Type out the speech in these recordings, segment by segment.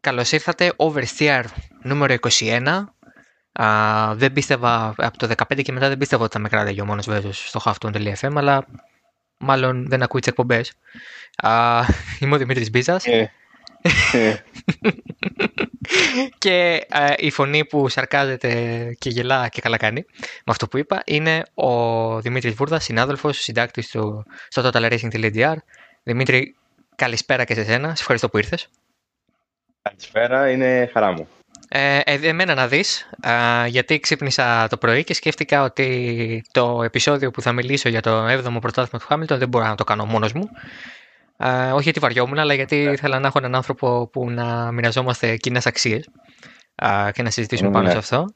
Καλώς ήρθατε. Oversteer νούμερο 21. Α, δεν πίστευα, από το 15 και μετά δεν πίστευα ότι θα με κράταγε ο μόνος βέβαιο στο halftone.fm, αλλά μάλλον δεν ακούει τις εκπομπές. Είμαι ο Δημήτρης Μπίζας. Ε, ε, και α, η φωνή που σαρκάζεται και γελά και καλά κάνει με αυτό που είπα είναι ο Δημήτρης Βούρδας, συνάδελφος, συντάκτης του στο totalracing.gr. Δημήτρη, καλησπέρα και σε σένα. Σε ευχαριστώ που ήρθες. Καλησπέρα, είναι χαρά μου. Ε, ε, εμένα να δεις, α, γιατί ξύπνησα το πρωί και σκέφτηκα ότι το επεισόδιο που θα μιλήσω για το 7ο πρωτάθλημα του Χάμιλτον δεν μπορώ να το κάνω μόνος μου. Α, όχι γιατί βαριόμουν, αλλά γιατί ήθελα να έχω έναν άνθρωπο που να μοιραζόμαστε κοινές αξίες α, και να συζητήσουμε πάνω Ναι. σε αυτό.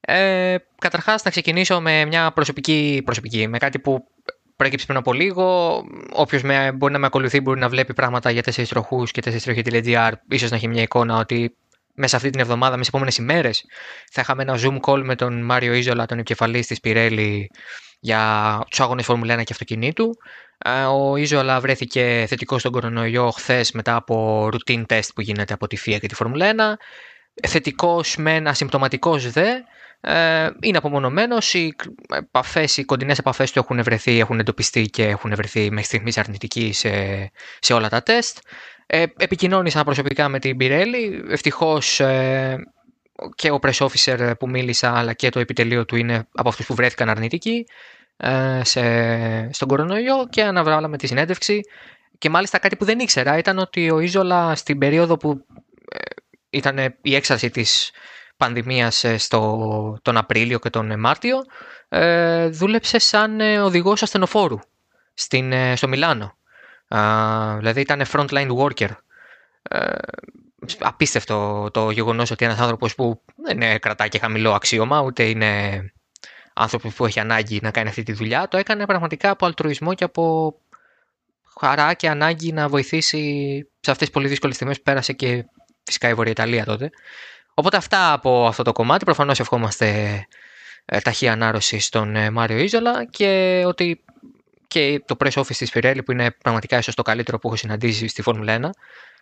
Ε, καταρχάς, να ξεκινήσω με μια προσωπική, προσωπική, με κάτι που προέκυψε πριν από λίγο. Όποιος μπορεί να με ακολουθεί μπορεί να βλέπει πράγματα για τέσσερις τροχούς και τέσσερις τροχή.gr, ίσως να έχει μια εικόνα ότι μέσα αυτή την εβδομάδα, μέσα στις επόμενες ημέρες, θα είχαμε ένα Zoom call με τον Μάριο Ιζολα, τον επικεφαλής της Pirelli, για τους αγώνες Φόρμουλα 1 και αυτοκινήτου. Ε, Ο Ιζολα βρέθηκε θετικός στον κορονοϊό χθες μετά από routine test που γίνεται από τη FIA και τη Φόρμουλα 1. Θετικός μεν, ασυμπτωματικό δε. Ε, είναι απομονωμένος. Οι επαφές, οι κοντινές επαφές του έχουν βρεθεί, έχουν εντοπιστεί και έχουν βρεθεί μέχρι στιγμής αρνητικοί σε, σε όλα τα τεστ. Ε, επικοινώνησα προσωπικά με την Pirelli. Ευτυχώς ε, και ο press officer που μίλησα αλλά και το επιτελείο του είναι από αυτούς που βρέθηκαν αρνητικοί ε, σε, στον κορονοϊό και αναβράλαμε τη συνέντευξη. Και μάλιστα κάτι που δεν ήξερα ήταν ότι ο Ιζολα στην περίοδο που ε, ήταν η έξαρση της πανδημίας ε, στο, τον Απρίλιο και τον Μάρτιο ε, δούλεψε σαν ε, οδηγός ασθενοφόρου στην, ε, στο Μιλάνο. Α, δηλαδή ήταν frontline worker. Ε, απίστευτο το γεγονός ότι ένας άνθρωπος που δεν ε, κρατάει και χαμηλό αξίωμα ούτε είναι άνθρωπος που έχει ανάγκη να κάνει αυτή τη δουλειά το έκανε πραγματικά από αλτρουισμό και από χαρά και ανάγκη να βοηθήσει σε αυτές τις πολύ δύσκολες στιγμές που πέρασε και φυσικά η Βορεια Ιταλία τότε. Οπότε αυτά από αυτό το κομμάτι. Προφανώς ευχόμαστε ε, ταχύ ανάρρωση στον ε, Μάριο Ίζολα και ότι και το press office της Pirelli που είναι πραγματικά ίσως το καλύτερο που έχω συναντήσει στη Φόρμουλα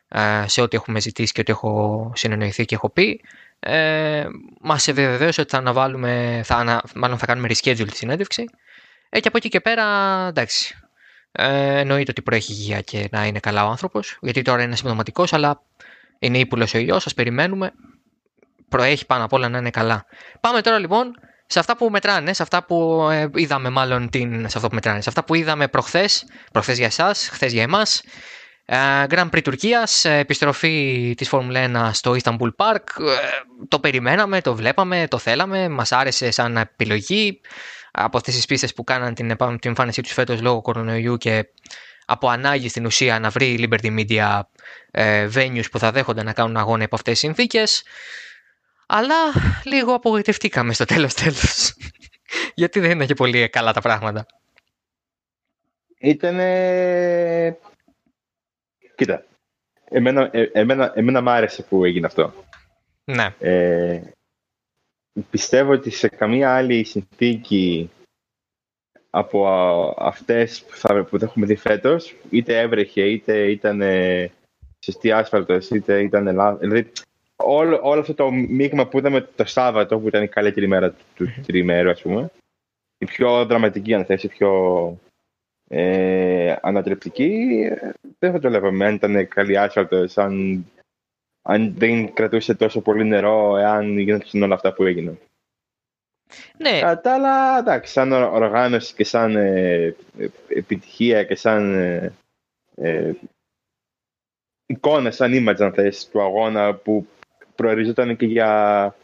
1 ε, σε ό,τι έχουμε ζητήσει και ό,τι έχω συνεννοηθεί και έχω πει ε, μας ευεβεβαίωσε ότι θα αναβάλουμε, θα ανα, μάλλον θα κάνουμε reschedule τη συνέντευξη ε, και από εκεί και πέρα εντάξει ε, εννοείται ότι προέχει υγεία και να είναι καλά ο άνθρωπος γιατί τώρα είναι συμπτωματικός αλλά είναι ύπουλος ο ιός, σας περιμένουμε προέχει πάνω απ' όλα να είναι καλά. Πάμε τώρα λοιπόν σε αυτά που μετράνε, σε αυτά που ε, είδαμε μάλλον την, σε αυτό που μετράνε, σε αυτά που είδαμε προχθές, προχθές για εσάς, χθες για εμάς. Ε, Grand Prix Τουρκίας, ε, επιστροφή της Φόρμουλα 1 στο Istanbul Park. Ε, το περιμέναμε, το βλέπαμε, το θέλαμε, μας άρεσε σαν επιλογή από αυτές τις πίστες που κάναν την, επα- την εμφάνισή τους φέτος λόγω κορονοϊού και από ανάγκη στην ουσία να βρει η Liberty Media ε, venues που θα δέχονται να κάνουν αγώνα από αυτές τις συνθήκες. Αλλά λίγο απογοητευτήκαμε στο τέλος τέλος. Γιατί δεν είναι και πολύ καλά τα πράγματα. Ήτανε... Κοίτα, εμένα, ε, εμένα, εμένα μ' άρεσε που έγινε αυτό. Ναι, Ε, πιστεύω ότι σε καμία άλλη συνθήκη από α, αυτές που, θα, που θα έχουμε δει φέτος, είτε έβρεχε, είτε ήταν σωστή άσφαλτος, είτε ήταν λάθος. Δηλαδή, όλο, όλο αυτό το μείγμα που είδαμε το Σάββατο, που ήταν η καλύτερη μέρα του, του τριημέρου, ας πούμε, η πιο δραματική, αν θες, η πιο ε, ανατρεπτική, ε, δεν θα το λέγαμε αν ήταν καλή άσφαλτος, αν, αν δεν κρατούσε τόσο πολύ νερό, εάν γίνονταν όλα αυτά που έγιναν. ναι, Κατά τα άλλα, εντάξει, σαν ορ- οργάνωση και σαν ε, ε, επιτυχία και σαν ε, ε, εικόνα, σαν image, αν θες, του αγώνα που προοριζόταν και για,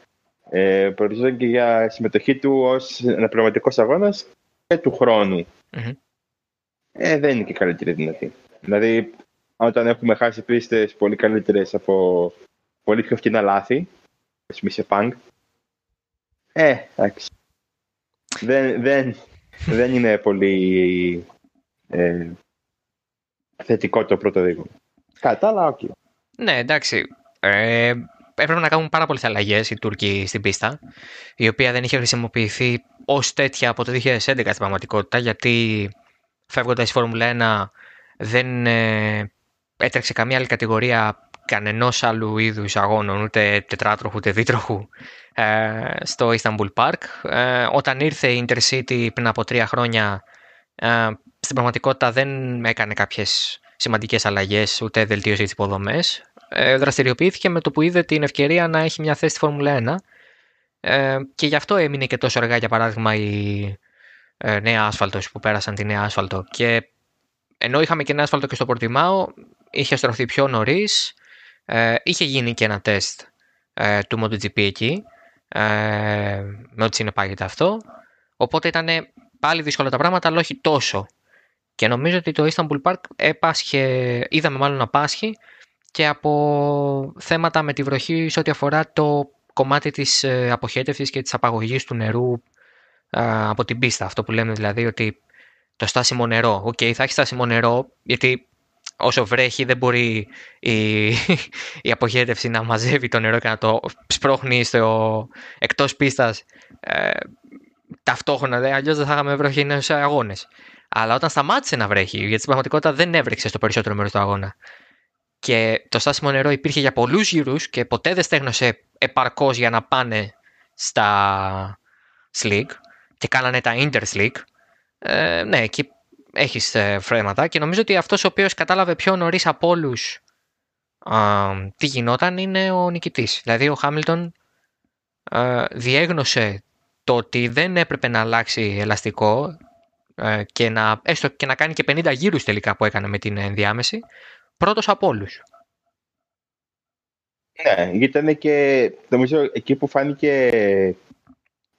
ε, προοριζόταν και για συμμετοχή του ως αναπληρωματικός αγώνας και του χρόνου. Μμμ. Ε, δεν είναι και καλύτερη δυνατή. Δηλαδή, όταν έχουμε χάσει πίστες πολύ καλύτερες από πολύ πιο φτηνά λάθη, ας πούμε Σεπάνγκ, ε, εντάξει. Δεν, δεν, δεν είναι πολύ ε, θετικό το πρώτο δείγμα. Κατά άλλα, οκ. ναι, εντάξει. Ε, έπρεπε να κάνουν πάρα πολλές αλλαγές οι Τούρκοι στην πίστα, η οποία δεν είχε χρησιμοποιηθεί ως τέτοια από το 2011 στην πραγματικότητα, γιατί φεύγοντας η Φόρμουλα 1 δεν ε, έτρεξε καμία άλλη κατηγορία κανενός άλλου είδους αγώνων, ούτε τετράτροχου ούτε δίτροχου, ε, στο Istanbul Park. Ε, όταν ήρθε η Intercity πριν από τρία χρόνια, ε, στην πραγματικότητα δεν έκανε κάποιες σημαντικές αλλαγές, ούτε βελτίωσε τις υποδομές. Ε, δραστηριοποιήθηκε με το που είδε την ευκαιρία να έχει μια θέση στη Φόρμουλα 1 ε, και γι' αυτό έμεινε και τόσο αργά για παράδειγμα η ε, νέα άσφαλτος που πέρασαν τη νέα άσφαλτο. Και ενώ είχαμε και νέα άσφαλτο και στο Πορτιμάο είχε στρωθεί πιο νωρίς. Ε, είχε γίνει και ένα τεστ ε, του MotoGP εκεί. Ε, με ό,τι συνεπάγεται αυτό. Οπότε ήταν πάλι δύσκολα τα πράγματα αλλά όχι τόσο. Και νομίζω ότι το Istanbul Park έπασχε, είδαμε μάλλον να πάσχει και από θέματα με τη βροχή σε ό,τι αφορά το κομμάτι της ε, αποχέτευσης και της απαγωγής του νερού από την πίστα. Αυτό που λέμε δηλαδή ότι το στάσιμο νερό. OK, okay, θα έχει στάσιμο νερό γιατί όσο βρέχει δεν μπορεί η, η αποχέτευση να μαζεύει το νερό και να το σπρώχνει στο, εκτός πίστας ε, ταυτόχρονα. Δε, αλλιώς δεν θα είχαμε βροχινούς αγώνες. Αλλά όταν σταμάτησε να βρέχει, γιατί στην πραγματικότητα δεν έβρεξε στο περισσότερο μέρος του αγώνα. Και το στάσιμο νερό υπήρχε για πολλούς γύρους και ποτέ δεν στέγνωσε επαρκώς για να πάνε στα slick και κάνανε τα interslick. Ε, ναι, εκεί έχεις ε, φρέματα και νομίζω ότι αυτός ο οποίος κατάλαβε πιο νωρίς από όλους τι γινόταν είναι ο νικητής. Δηλαδή ο Χάμιλτον ε, διέγνωσε το ότι δεν έπρεπε να αλλάξει ελαστικό ε, και να, έστω και να κάνει και 50 γύρους τελικά που έκανε με την ενδιάμεση, πρώτος από όλους. Ναι, ήταν και νομίζω εκεί που φάνηκε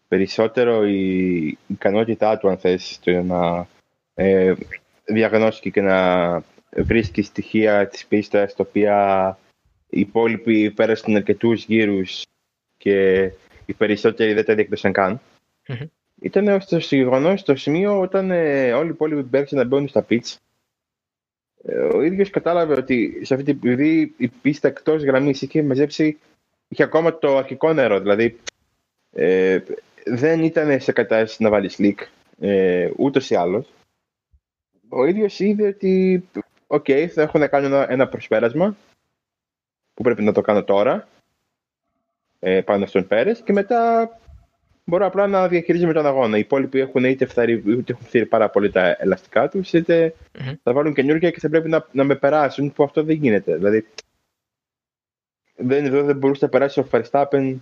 περισσότερο η ικανότητά του, αν θες, το να ε, διαγνώσει και να βρίσκει στοιχεία της πίστας, τα οποία οι υπόλοιποι πέρασαν αρκετούς γύρους και οι περισσότεροι δεν τα διεκδοσαν καν ήταν στο γεγονός στο σημείο όταν ε, όλοι οι υπόλοιποι μπέρξαν να μπαίνουν στα pitch. Ε, ο ίδιος κατάλαβε ότι σε αυτή την επειδή η πίστα εκτός γραμμής είχε μαζέψει, είχε ακόμα το αρχικό νερό. Δηλαδή ε, δεν ήταν σε κατάσταση να βάλεις slick ε, ούτως ή άλλως. Ο ίδιος είδε ότι, OK, okay, θα έχω να κάνω ένα, ένα προσπέρασμα που πρέπει να το κάνω τώρα ε, πάνω στον Πέρες και μετά μπορώ απλά να διαχειρίζομαι τον αγώνα. Οι υπόλοιποι έχουν είτε, φθαρεί, είτε έχουν φθείρει πάρα πολύ τα ελαστικά τους, είτε mm-hmm. θα βάλουν καινούργια και θα πρέπει να, να με περάσουν, που αυτό δεν γίνεται. Δηλαδή, δεν, εδώ δεν μπορούσε να περάσει ο Verstappen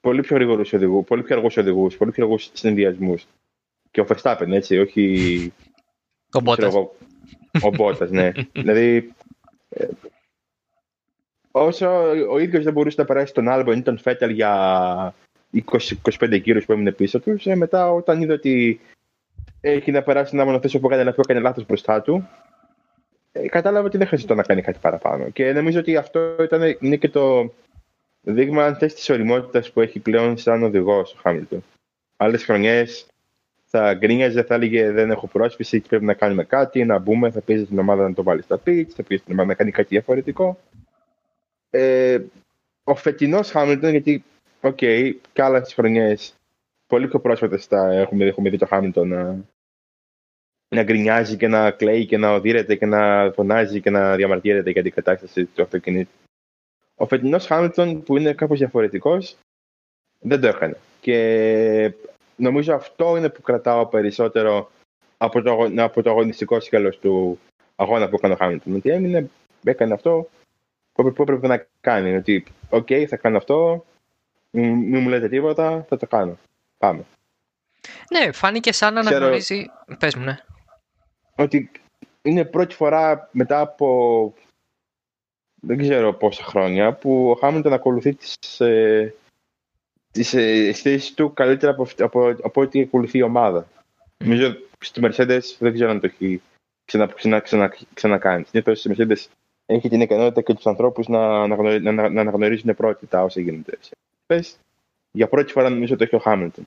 πολύ πιο γρήγορους οδηγούς, πολύ πιο αργούς οδηγούς, πολύ πιο αργούς συνδυασμούς. Και ο Verstappen, έτσι, όχι. Ο Μπότας. Ο Μπότας, ναι. δηλαδή, ε, όσο ο ίδιος δεν μπορούσε να περάσει τον Άλμπον ή τον Φέτελ για 20-25 γύρου που έμεινε πίσω τους. Ε, μετά, όταν είδε ότι έχει να περάσει ένα μονοθέσιο που έκανε, έκανε λάθος μπροστά του, ε, κατάλαβε ότι δεν χρειάζεται να κάνει κάτι παραπάνω. Και νομίζω ότι αυτό ήταν, είναι και το δείγμα, αν θες, της οριμότητας που έχει πλέον σαν οδηγός ο Χάμιλτον. Άλλες χρονιές θα γκρίνιαζε, θα έλεγε Δεν έχω πρόσφυση και πρέπει να κάνουμε κάτι, να μπούμε, θα πει την ομάδα να το βάλει στα πιτ, θα πει την ομάδα να κάνει κάτι διαφορετικό. Ε, ο φετινός Χάμιλτον, γιατί OK, okay, και άλλες χρονιές. Πολύ πιο πρόσφατες τα έχουμε, έχουμε δει το Χάμιλτον να, να γκρινιάζει και να κλαίει και να οδύρεται και να φωνάζει και να διαμαρτύρεται για την κατάσταση του αυτοκινήτου. Ο φετινός Χάμιλτον που είναι κάπως διαφορετικός δεν το έκανε. Και νομίζω αυτό είναι που κρατάω περισσότερο από το, από το αγωνιστικό σκέλος του αγώνα που έκανε ο Χάμιλτον. Ότι έμεινε, έκανε αυτό που έπρεπε να κάνει. Ότι, ok, okay, θα κάνω αυτό, μην μου λέτε τίποτα, θα το κάνω. Πάμε. Ναι, φάνηκε σαν να αναγνωρίζει. Πες μου, ναι. Ότι είναι πρώτη φορά μετά από δεν ξέρω πόσα χρόνια που ο Χάμιλτον ακολουθεί τις, ε, τις ε, του καλύτερα από, από, από ό,τι ακολουθεί η ομάδα. Mm. Νομίζω στη Mercedes δεν ξέρω αν το έχει ξανακάνει. Ξανα, ξανα, ξανα, Συνήθως στη Mercedes έχει την ικανότητα και τους ανθρώπους να, να, να, να αναγνωρίζουν πρώτοι τα όσα γίνονται για πρώτη φορά νομίζω το έχει ο Χάμιλτον.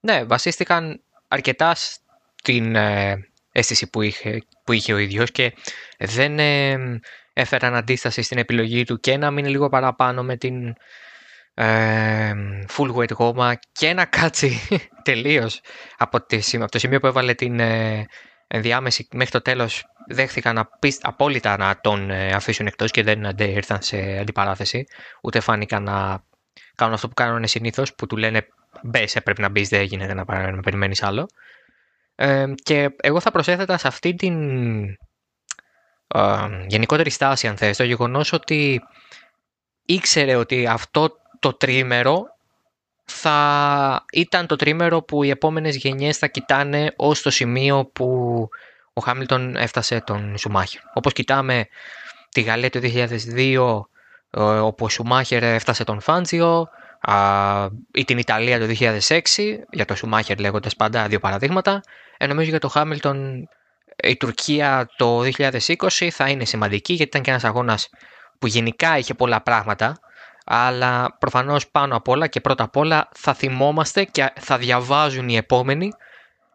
Ναι, βασίστηκαν αρκετά στην ε, αίσθηση που είχε, που είχε ο ίδιος και δεν ε, έφεραν αντίσταση στην επιλογή του και να μείνει λίγο παραπάνω με την ε, full weight γόμα και να κάτσει τελείως από, από το σημείο που έβαλε την, ε, ενδιάμεση μέχρι το τέλος δέχθηκαν απόλυτα να τον ε, αφήσουν εκτός και δεν ήρθαν σε αντιπαράθεση. Ούτε φάνηκαν να κάνουν αυτό που κάνουν συνήθως, που του λένε μπες, πρέπει να μπεις, δεν γίνεται να, να περιμένεις άλλο. Ε, και εγώ θα προσέθετα σε αυτή την ε, γενικότερη στάση, αν θες, το γεγονός ότι ήξερε ότι αυτό το τρίμερο θα ήταν το τρίμερο που οι επόμενες γενιές θα κοιτάνε ως το σημείο που ο Χάμιλτον έφτασε τον Σουμάχερ. Όπως κοιτάμε τη Γαλλία του 2002 ε, όπου ο Σουμάχερ έφτασε τον Φάντζιο ή την Ιταλία το 2006 για τον Σουμάχερ λέγοντας πάντα δύο παραδείγματα. Ε, νομίζω για τον Χάμιλτον η Τουρκία το 2020 θα είναι σημαντική γιατί ήταν και ένας αγώνας που γενικά είχε πολλά πράγματα αλλά προφανώς πάνω απ' όλα και πρώτα απ' όλα θα θυμόμαστε και θα διαβάζουν οι επόμενοι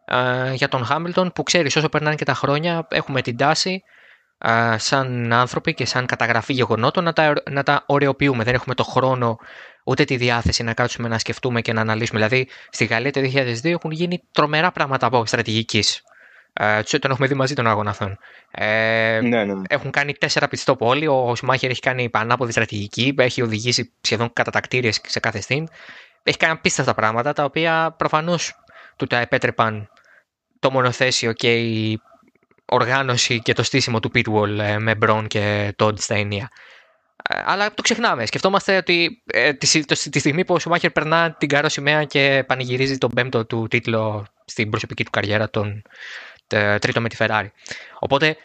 ε, για τον Χάμιλτον που ξέρεις όσο περνάνε και τα χρόνια έχουμε την τάση ε, σαν άνθρωποι και σαν καταγραφή γεγονότων να τα, να τα ωρεοποιούμε. Δεν έχουμε το χρόνο ούτε τη διάθεση να κάτσουμε να σκεφτούμε και να αναλύσουμε. Δηλαδή στη Γαλλία το 2002 έχουν γίνει τρομερά πράγματα από στρατηγικής. Ε, τον έχουμε δει μαζί τον αγώνα αυτόν. Ε, ναι, ναι. Έχουν κάνει τέσσερα πιστό όλοι. Ο Σουμάχερ έχει κάνει πανάποδη στρατηγική. Έχει οδηγήσει σχεδόν κατατακτήριες σε κάθε στήν. Έχει κάνει απίστευτα πράγματα τα οποία προφανώς του τα επέτρεπαν το μονοθέσιο και η οργάνωση και το στήσιμο του Pitwall ε, με Μπρον και Todd στα ενία. Ε, αλλά το ξεχνάμε. Σκεφτόμαστε ότι ε, τη, τη, στιγμή που ο Σουμάχερ περνά την καρό σημαία και πανηγυρίζει τον πέμπτο του τίτλο στην προσωπική του καριέρα, τον τρίτο με τη Ferrari. Οπότε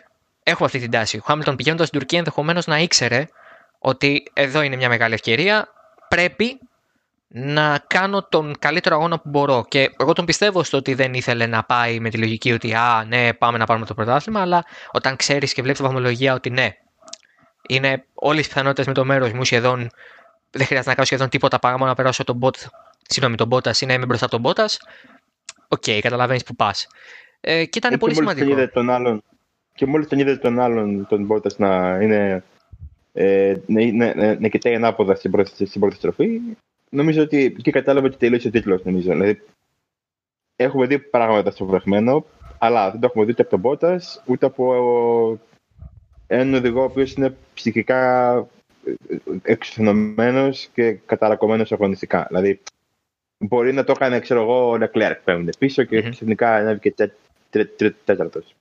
έχουμε αυτή την τάση. Ο Χάμιλτον πηγαίνοντας στην Τουρκία ενδεχομένως να ήξερε ότι εδώ είναι μια μεγάλη ευκαιρία. Πρέπει να κάνω τον καλύτερο αγώνα που μπορώ. Και εγώ τον πιστεύω στο ότι δεν ήθελε να πάει με τη λογική ότι Α, ναι, πάμε να πάρουμε το πρωτάθλημα. Αλλά όταν ξέρεις και βλέπεις τη βαθμολογία ότι ναι, είναι όλες οι πιθανότητες με το μέρος μου σχεδόν. Δεν χρειάζεται να κάνω σχεδόν τίποτα παρά μόνο να περάσω τον Bot. Συγγνώμη, τον Bottas ή να είμαι μπροστά από τον Bottas. Ok, okay, καταλαβαίνεις που πας. Ε, και ήταν πολύ σημαντικό. Είδε τον άλλον, και μόλις τον είδε τον άλλον τον Bottas να είναι. Ε, να, να, να, να κοιτάει ανάποδα στην πρώτη, στην πρώτη στροφή, νομίζω ότι και κατάλαβε ότι τελείωσε ο τίτλος. Δηλαδή, έχουμε δει πράγματα στο βρεχμένο, αλλά δεν το έχουμε δει ούτε από τον Bottas, ούτε από έναν οδηγό ο οποίος είναι ψυχικά εξουθενωμένος και καταρακωμένος αγωνιστικά. Δηλαδή, μπορεί να το έκανε, ξέρω εγώ, ο Λεκλέρκ πέμπτε πίσω και mm-hmm. ξαφνικά ανέβηκε τέταρτος.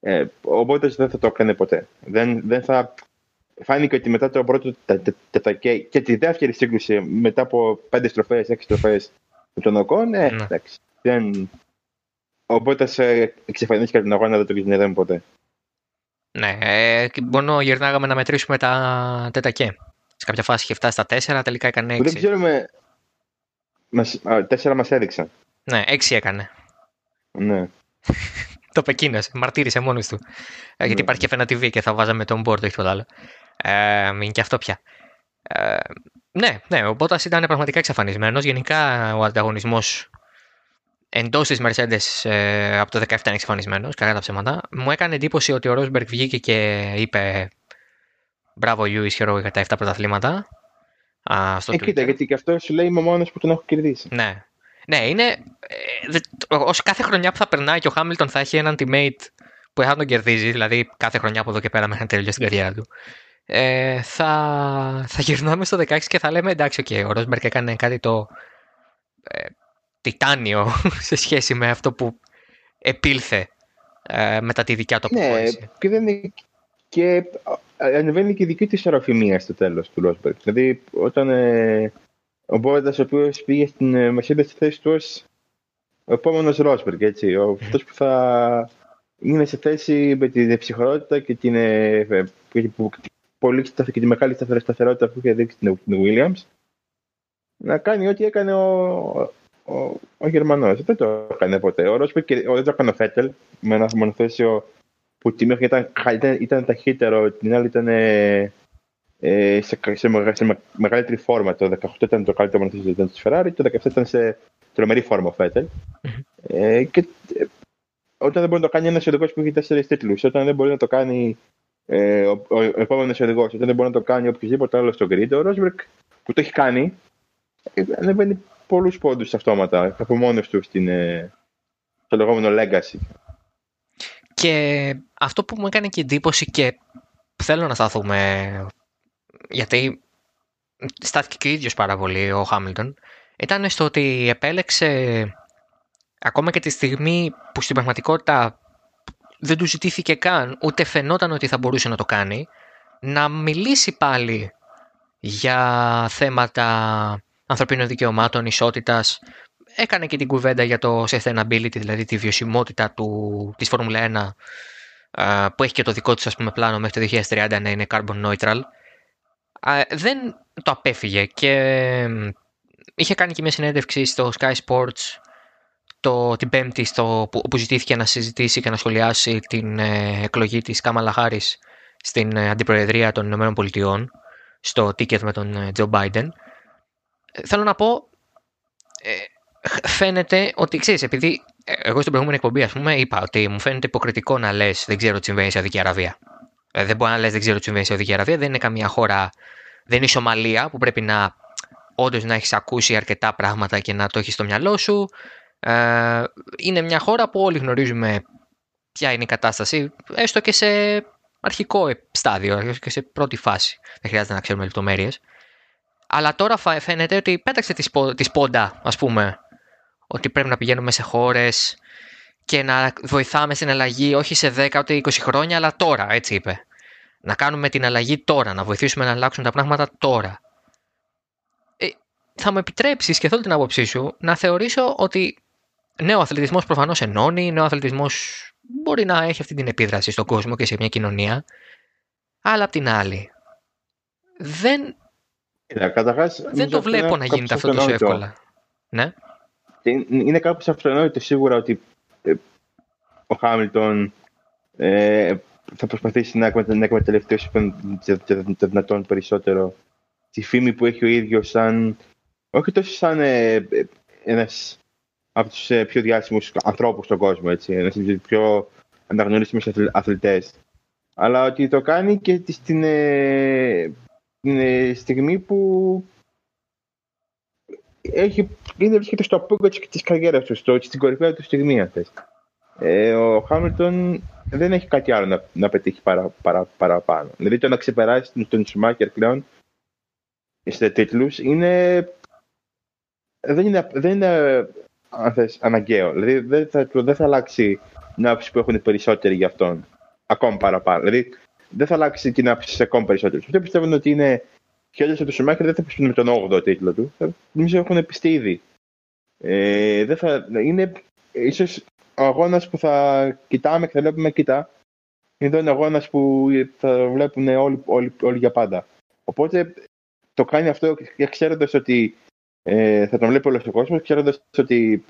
Ε, οπότε δεν θα το έκανε ποτέ. Δεν, δεν θα... Φάνηκε ότι μετά το πρώτο τετακέ και τη δεύτερη σύγκρουση μετά από πέντε στροφές, έξι στροφές με τον Οκόν, ε, ναι. εντάξει. Δεν... Οπότε σε εξαφανίστηκε την αγώνα, δεν το είδαμε ποτέ. Ναι, ε, μόνο γυρνάγαμε να μετρήσουμε τα τετακέ. Σε κάποια φάση είχε φτάσει στα τέσσερα, τελικά έκανε έξι. Δεν ξέρουμε, μας, α, τέσσερα μας έδειξαν. Ναι, έξι έκανε. Ναι. το πεκίνωσε, μαρτύρησε μόνος του. Ε, γιατί ναι. υπάρχει και φένα TV και θα βάζαμε τον board, όχι τίποτα άλλο. Ε, είναι και αυτό πια. Ε, ναι, ναι, ο Μπότα ήταν πραγματικά εξαφανισμένος. Γενικά ο ανταγωνισμός εντός της Mercedes ε, από το 17 είναι εξαφανισμένος, κατά τα ψέματα. Μου έκανε εντύπωση ότι ο Ρόσμπεργκ βγήκε και είπε Μπράβο, Λιούι, χαιρό για τα 7 πρωταθλήματα. Α, στο ε, κοίτα, γιατί και αυτό σου λέει είμαι ο μόνος που τον έχω κερδίσει. Ναι. Ναι, είναι. Ε, ως κάθε χρονιά που θα περνάει και ο Χάμιλτον θα έχει έναν teammate που θα τον κερδίζει, δηλαδή κάθε χρονιά από εδώ και πέρα μέχρι να τελειώσει την καριέρα του. Ε, θα, θα γυρνάμε στο 16 και θα λέμε εντάξει, okay, ο Ρόσμπερκ έκανε κάτι το ε, τιτάνιο σε σχέση με αυτό που επήλθε ε, μετά τη δικιά του ναι, αποχώρηση. Ναι, και, δεν είναι, και ανεβαίνει και η δική τη ισορροφημία στο τέλος του Ρόσμπεργκ. Δηλαδή, όταν ε, ο Μπόρντα, ο οποίος πήγε στην ε, Mercedes στη θέση του ως ο επόμενος Ρόσμπεργκ, έτσι. Αυτός που θα είναι σε θέση με τη ψυχρότητα και την, ε, πολύ και τη μεγάλη σταθερότητα που είχε δείξει την Williams να κάνει ό,τι έκανε ο, ο, ο Γερμανός. Δεν το έκανε ποτέ. Ο Ρόσμπεργκ δεν το έκανε ο Φέτελ με ένα μονοθέσιο που τη μέχρι ήταν, ήταν, ήταν ταχύτερο, την άλλη ήταν ε, ε σε, σε, σε, μεγαλύτερη φόρμα. Το 18 ήταν το καλύτερο μονοθέσιο της Ferrari, το 17 ήταν σε τρομερή φόρμα ο Φέτελ. Ε, και ε, όταν δεν μπορεί να το κάνει ένας οδηγός που έχει τέσσερις τίτλους, όταν δεν μπορεί να το κάνει ε, ο, ο, ο επόμενος οδηγός, όταν δεν μπορεί να το κάνει οποιοδήποτε άλλο στο grid, ο Ρόσμπερκ που το έχει κάνει, ε, ανεβαίνει πολλούς πόντους αυτόματα από μόνος του στην, ε, στο λεγόμενο legacy. Και αυτό που μου έκανε και εντύπωση και θέλω να σταθούμε, γιατί στάθηκε και ο ίδιος πάρα πολύ ο Χάμιλτον, ήταν στο ότι επέλεξε ακόμα και τη στιγμή που στην πραγματικότητα δεν του ζητήθηκε καν, ούτε φαινόταν ότι θα μπορούσε να το κάνει, να μιλήσει πάλι για θέματα ανθρωπίνων δικαιωμάτων, ισότητας. Έκανε και την κουβέντα για το sustainability, δηλαδή τη βιωσιμότητα του, της Φόρμουλα 1, που έχει και το δικό της ας πούμε, πλάνο μέχρι το 2030 να είναι carbon neutral. Δεν το απέφυγε και είχε κάνει και μια συνέντευξη στο Sky Sports το, την Πέμπτη στο, που, που ζητήθηκε να συζητήσει και να σχολιάσει την ε, εκλογή της Κάμαλα Χάρης στην ε, Αντιπροεδρία των Ηνωμένων Πολιτειών στο ticket με τον Τζο ε, Biden. Ε, θέλω να πω, ε, φαίνεται ότι, ξέρεις, επειδή εγώ στην προηγούμενη εκπομπή, ας πούμε, είπα ότι μου φαίνεται υποκριτικό να λες δεν ξέρω τι συμβαίνει σε Σαουδική Αραβία. Ε, δεν μπορεί να λες δεν ξέρω τι συμβαίνει σε Σαουδική Αραβία, δεν είναι καμία χώρα, δεν είναι η Σομαλία που πρέπει να όντως να έχεις ακούσει αρκετά πράγματα και να το έχεις στο μυαλό σου. Ε, είναι μια χώρα που όλοι γνωρίζουμε ποια είναι η κατάσταση, έστω και σε αρχικό στάδιο, και σε πρώτη φάση. Δεν χρειάζεται να ξέρουμε λεπτομέρειες. Αλλά τώρα φαίνεται ότι πέταξε τη, τη σπόντα, ας πούμε, ότι πρέπει να πηγαίνουμε σε χώρες και να βοηθάμε στην αλλαγή όχι σε 10 ούτε 20 χρόνια, αλλά τώρα, έτσι είπε. Να κάνουμε την αλλαγή τώρα, να βοηθήσουμε να αλλάξουν τα πράγματα τώρα. Ε, θα μου επιτρέψεις και θέλω την άποψή σου να θεωρήσω ότι ναι, ο αθλητισμός προφανώς ενώνει, ναι, ο αθλητισμός μπορεί να έχει αυτή την επίδραση στον κόσμο και σε μια κοινωνία, αλλά απ' την άλλη δεν, δεν το βλέπω να γίνεται αυτό τόσο εύκολα. Ναι. Είναι κάπως αυτονόητο σίγουρα ότι ε, ο Χάμιλτον ε, θα προσπαθήσει να, εκμεταλλευτεί όσο το δυνατόν περισσότερο τη φήμη που έχει ο ίδιος σαν όχι τόσο σαν ε, ένας από τους ε, πιο διάσημους ανθρώπους στον κόσμο, έτσι, ένας από τους πιο αναγνωρίσιμους αθλητές. Αλλά ότι το κάνει και στην, ε, ε, στιγμή που έχει, είναι βρίσκεται στο απόγκο της καριέρας του, στο, στην κορυφαία του στιγμή, αν Ε, ο Χάμιλτον δεν έχει κάτι άλλο να, να πετύχει παρα, παρα, παραπάνω. Δηλαδή το να ξεπεράσει τον Σουμάκερ πλέον σε τίτλους είναι δεν είναι, δεν είναι αν θες, αναγκαίο. Δηλαδή δεν θα, δεν θα αλλάξει την άποψη που έχουν οι περισσότεροι για αυτόν. Ακόμα παραπάνω. Δηλαδή δεν θα αλλάξει την άποψη σε ακόμα περισσότερους. Αυτοί πιστεύουν ότι είναι χέρια τους Σουμάχερ δεν θα πιστούν με τον 8ο τίτλο του. Νομίζω έχουν πιστεί ήδη. Ε, δεν θα, είναι ίσως ο αγώνας που θα κοιτάμε και θα βλέπουμε κοιτά. Είναι ένα αγώνας που θα βλέπουν όλοι, όλοι, όλοι για πάντα. Οπότε το κάνει αυτό ξέροντας ότι ε, θα τον βλέπει όλος ο κόσμος, ξέροντας ότι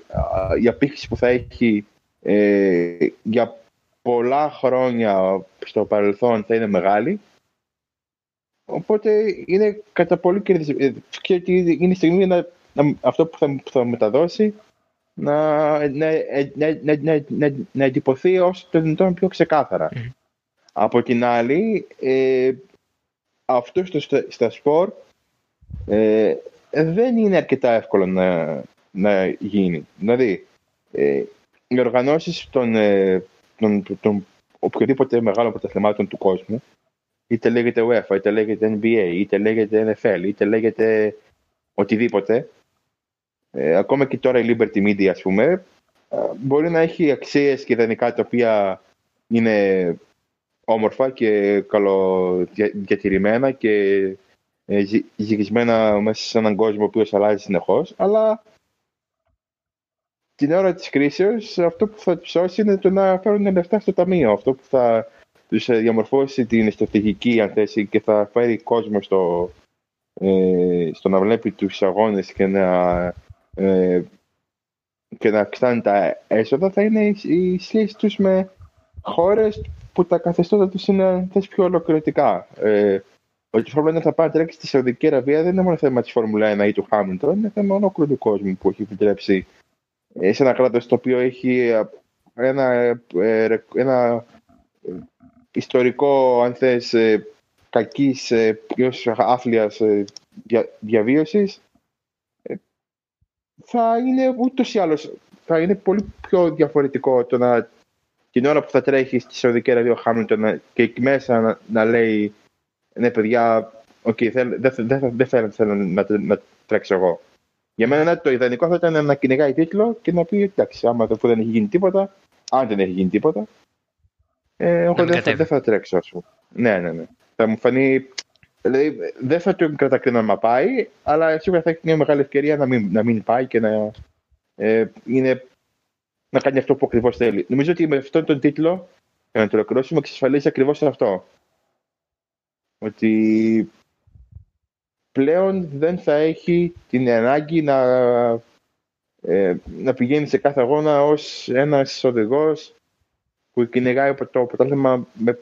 η απήχηση που θα έχει ε, για πολλά χρόνια στο παρελθόν θα είναι μεγάλη. Οπότε είναι κατά πολύ κερδισμένο. Και είναι η στιγμή να, να, αυτό που θα, που θα μεταδώσει να, να, να, να, να, να εντυπωθεί όσο το δυνατόν πιο ξεκάθαρα. Από την άλλη, ε, αυτό στο, στα σπορ ε, δεν είναι αρκετά εύκολο να, να γίνει. Δηλαδή, ε, οι οργανώσεις των, ε, των, των οποιοδήποτε μεγάλων πρωταθλημάτων του κόσμου, είτε λέγεται UEFA, είτε λέγεται NBA, είτε λέγεται NFL, είτε λέγεται οτιδήποτε, ε, ακόμα και τώρα η Liberty Media, ας πούμε, ε, μπορεί να έχει αξίες και ιδανικά τα οποία είναι όμορφα και καλοδιατηρημένα και ε, γυρισμένα μέσα σε έναν κόσμο ο οποίος αλλάζει συνεχώς, αλλά την ώρα της κρίσεως αυτό που θα τους σώσει είναι το να φέρουν λεφτά στο ταμείο. Αυτό που θα τους ε, διαμορφώσει την στρατηγική, αν θέσει, και θα φέρει κόσμο στο, ε, στο να βλέπει τους αγώνες και να. Ε, και να αυξάνει τα έσοδα θα είναι οι σχέσει τους με χώρες που τα καθεστώτα τους είναι θες, πιο ολοκληρωτικά. Ε, ότι η Φόρμουλα 1 θα πάει να τρέξει στη Σαουδική Αραβία δεν είναι μόνο θέμα της Φόρμουλα 1 ή του Χάμιλτον, είναι θέμα ολόκληρου του κόσμου που έχει επιτρέψει ε, σε ένα κράτος το οποίο έχει ε, ένα, ε, ένα ιστορικό, αν θες, κακής έως άφλιας διαβίωσης θα είναι ούτως ή άλλως θα είναι πολύ πιο διαφορετικό το να την ώρα που θα τρέχει στη Σαουδική Αραβία ο Χάμιλτον και εκεί μέσα να, να λέει ναι παιδιά, okay, δεν δε, θέλω, θέλω να, να, τρέξω εγώ. Για μένα ναι, το ιδανικό θα ήταν να κυνηγάει τίτλο και να πει εντάξει, άμα δεν έχει γίνει τίποτα, αν δεν έχει γίνει τίποτα, ε, εγώ δεν θα, θα τρέξω, ας πούμε. Ναι, ναι, ναι. Θα μου φανεί. Δηλαδή, δεν θα το κατακρίνω να πάει, αλλά σίγουρα θα έχει μια μεγάλη ευκαιρία να μην, να μην πάει και να, ε, είναι, να κάνει αυτό που ακριβώς θέλει. Νομίζω ότι με αυτόν τον τίτλο, για να το ολοκληρώσουμε, εξασφαλίζει ακριβώς αυτό. Ότι πλέον δεν θα έχει την ανάγκη να, ε, να πηγαίνει σε κάθε αγώνα ως ένας οδηγός που κυνηγάει το πρωτάθλημα με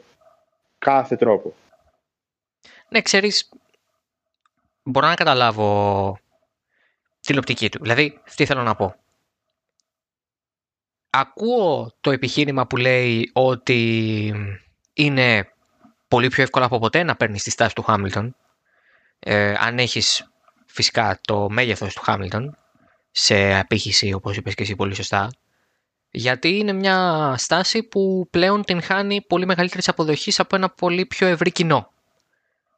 κάθε τρόπο. Ναι, ξέρεις, μπορώ να καταλάβω την οπτική του. Δηλαδή, τι θέλω να πω. Ακούω το επιχείρημα που λέει ότι είναι πολύ πιο εύκολο από ποτέ να παίρνεις τη στάση του Χάμιλτον. Ε, αν έχεις φυσικά το μέγεθος του Χάμιλτον σε απήχηση όπως είπες και εσύ πολύ σωστά γιατί είναι μια στάση που πλέον την χάνει πολύ μεγαλύτερης αποδοχής από ένα πολύ πιο ευρύ κοινό.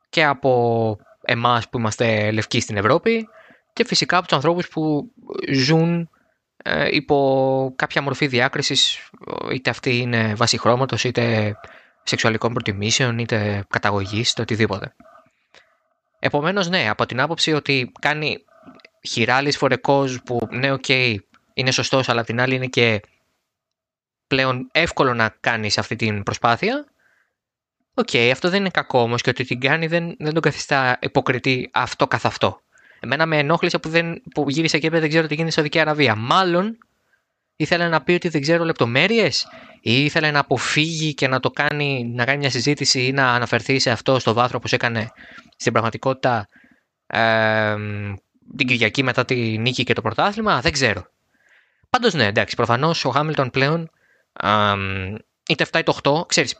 Και από εμάς που είμαστε λευκοί στην Ευρώπη και φυσικά από τους ανθρώπους που ζουν ε, υπό κάποια μορφή διάκρισης είτε αυτή είναι βάση χρώματος είτε σεξουαλικών προτιμήσεων είτε καταγωγής είτε οτιδήποτε. Επομένως ναι, από την άποψη ότι κάνει he rallies for a cause που ναι οκ είναι σωστός αλλά την άλλη είναι και πλέον εύκολο να κάνεις αυτή την προσπάθεια. Ok, okay, αυτό δεν είναι κακό όμως και ότι την κάνει δεν, δεν τον καθιστά υποκριτή αυτό καθ' αυτό. Εμένα με ενόχλησε που, δεν, που γύρισα και είπε δεν ξέρω τι γίνεται στη Σαουδική Αραβία. Μάλλον ήθελε να πει ότι δεν ξέρω λεπτομέρειες ή ήθελε να αποφύγει και να το κάνει, να κάνει μια συζήτηση ή να αναφερθεί σε αυτό στο βάθρο που έκανε στην πραγματικότητα ε, την Κυριακή μετά τη νίκη και το πρωτάθλημα. Δεν ξέρω. Πάντως ναι, εντάξει, προφανώς ο Χάμιλτον πλέον είτε 7 είτε 8, ξέρεις,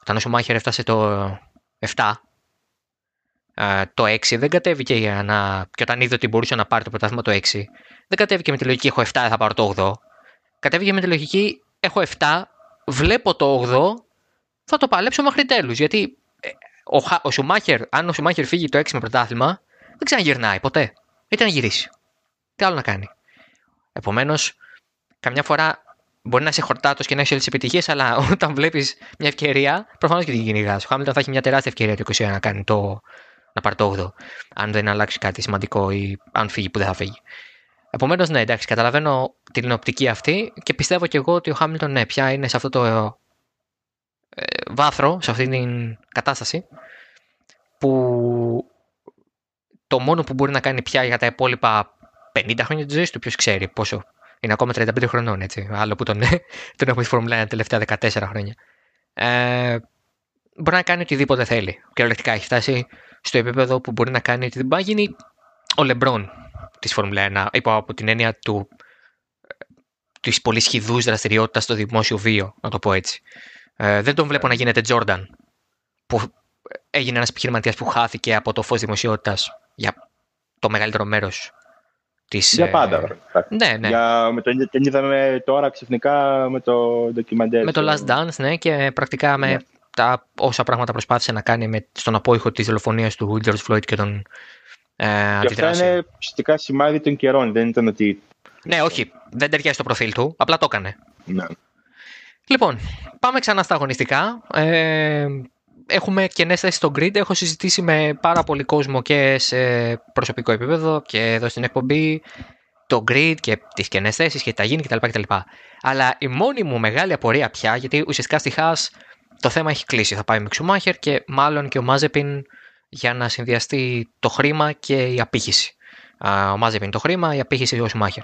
όταν ο Σουμάχερ έφτασε το 7, το 6 δεν κατέβηκε για να. και όταν είδε ότι μπορούσε να πάρει το πρωτάθλημα το 6, δεν κατέβηκε με τη λογική έχω 7, θα πάρω το 8. Κατέβηκε με τη λογική έχω 7, βλέπω το 8, θα το παλέψω μέχρι τέλους. Γιατί ε, ο, ο Σουμάχερ, αν ο Σουμάχερ φύγει το 6 με πρωτάθλημα, δεν ξαναγυρνάει ποτέ. Είτε να γυρίσει. Τι άλλο να κάνει. Επομένως, καμιά φορά Μπορεί να είσαι χορτάτος και να έχεις όλες τις επιτυχίες, αλλά όταν βλέπεις μια ευκαιρία, προφανώς και την κυνηγάς. Ο Χάμιλτον θα έχει μια τεράστια ευκαιρία το 21 να, κάνει το, να πάρει το 8, αν δεν αλλάξει κάτι σημαντικό ή αν φύγει που δεν θα φύγει. Επομένως, ναι, εντάξει, καταλαβαίνω την οπτική αυτή και πιστεύω και εγώ ότι ο Χάμιλτον ναι, πια είναι σε αυτό το ε, βάθρο, σε αυτή την κατάσταση που το μόνο που μπορεί να κάνει πια για τα υπόλοιπα 50 χρόνια της ζωής του, ποιος ξέρει πόσο είναι ακόμα 35 χρονών, έτσι. Άλλο που τον, τον έχουμε στη Φόρμουλα τα τελευταία 14 χρόνια. Ε, μπορεί να κάνει οτιδήποτε θέλει. Κυριολεκτικά έχει φτάσει στο επίπεδο που μπορεί να κάνει ότι μπορεί να γίνει ο Λεμπρόν της Φόρμουλα 1, υπό από την έννοια του της πολύ σχηδούς δραστηριότητας στο δημόσιο βίο, να το πω έτσι. Ε, δεν τον βλέπω να γίνεται Τζόρνταν, που έγινε ένας επιχειρηματίας που χάθηκε από το φως δημοσιότητας για το μεγαλύτερο μέρος Της, για πάντα. Ναι, ναι. Για, με το, τον είδαμε τώρα ξαφνικά με το ντοκιμαντέρ. Με το Last Dance, ναι, και πρακτικά με ναι. τα όσα πράγματα προσπάθησε να κάνει με, στον απόϊχο της δολοφονίας του George Floyd και τον ε, και αυτά είναι ουσιαστικά σημάδι των καιρών, δεν ήταν ότι... Ναι, όχι, δεν ταιριάζει στο προφίλ του, απλά το έκανε. Ναι. Λοιπόν, πάμε ξανά στα αγωνιστικά. Ε, έχουμε κενές θέσει στο grid. Έχω συζητήσει με πάρα πολύ κόσμο και σε προσωπικό επίπεδο και εδώ στην εκπομπή το grid και τις κενές θέσεις και τα γίνει κτλ, κτλ. Αλλά η μόνη μου μεγάλη απορία πια, γιατί ουσιαστικά στη Χάς το θέμα έχει κλείσει. Θα πάει με Ξουμάχερ και μάλλον και ο Μάζεπιν για να συνδυαστεί το χρήμα και η απήχηση. Ο Μάζεπιν το χρήμα, η απήχηση ο Σουμάχερ.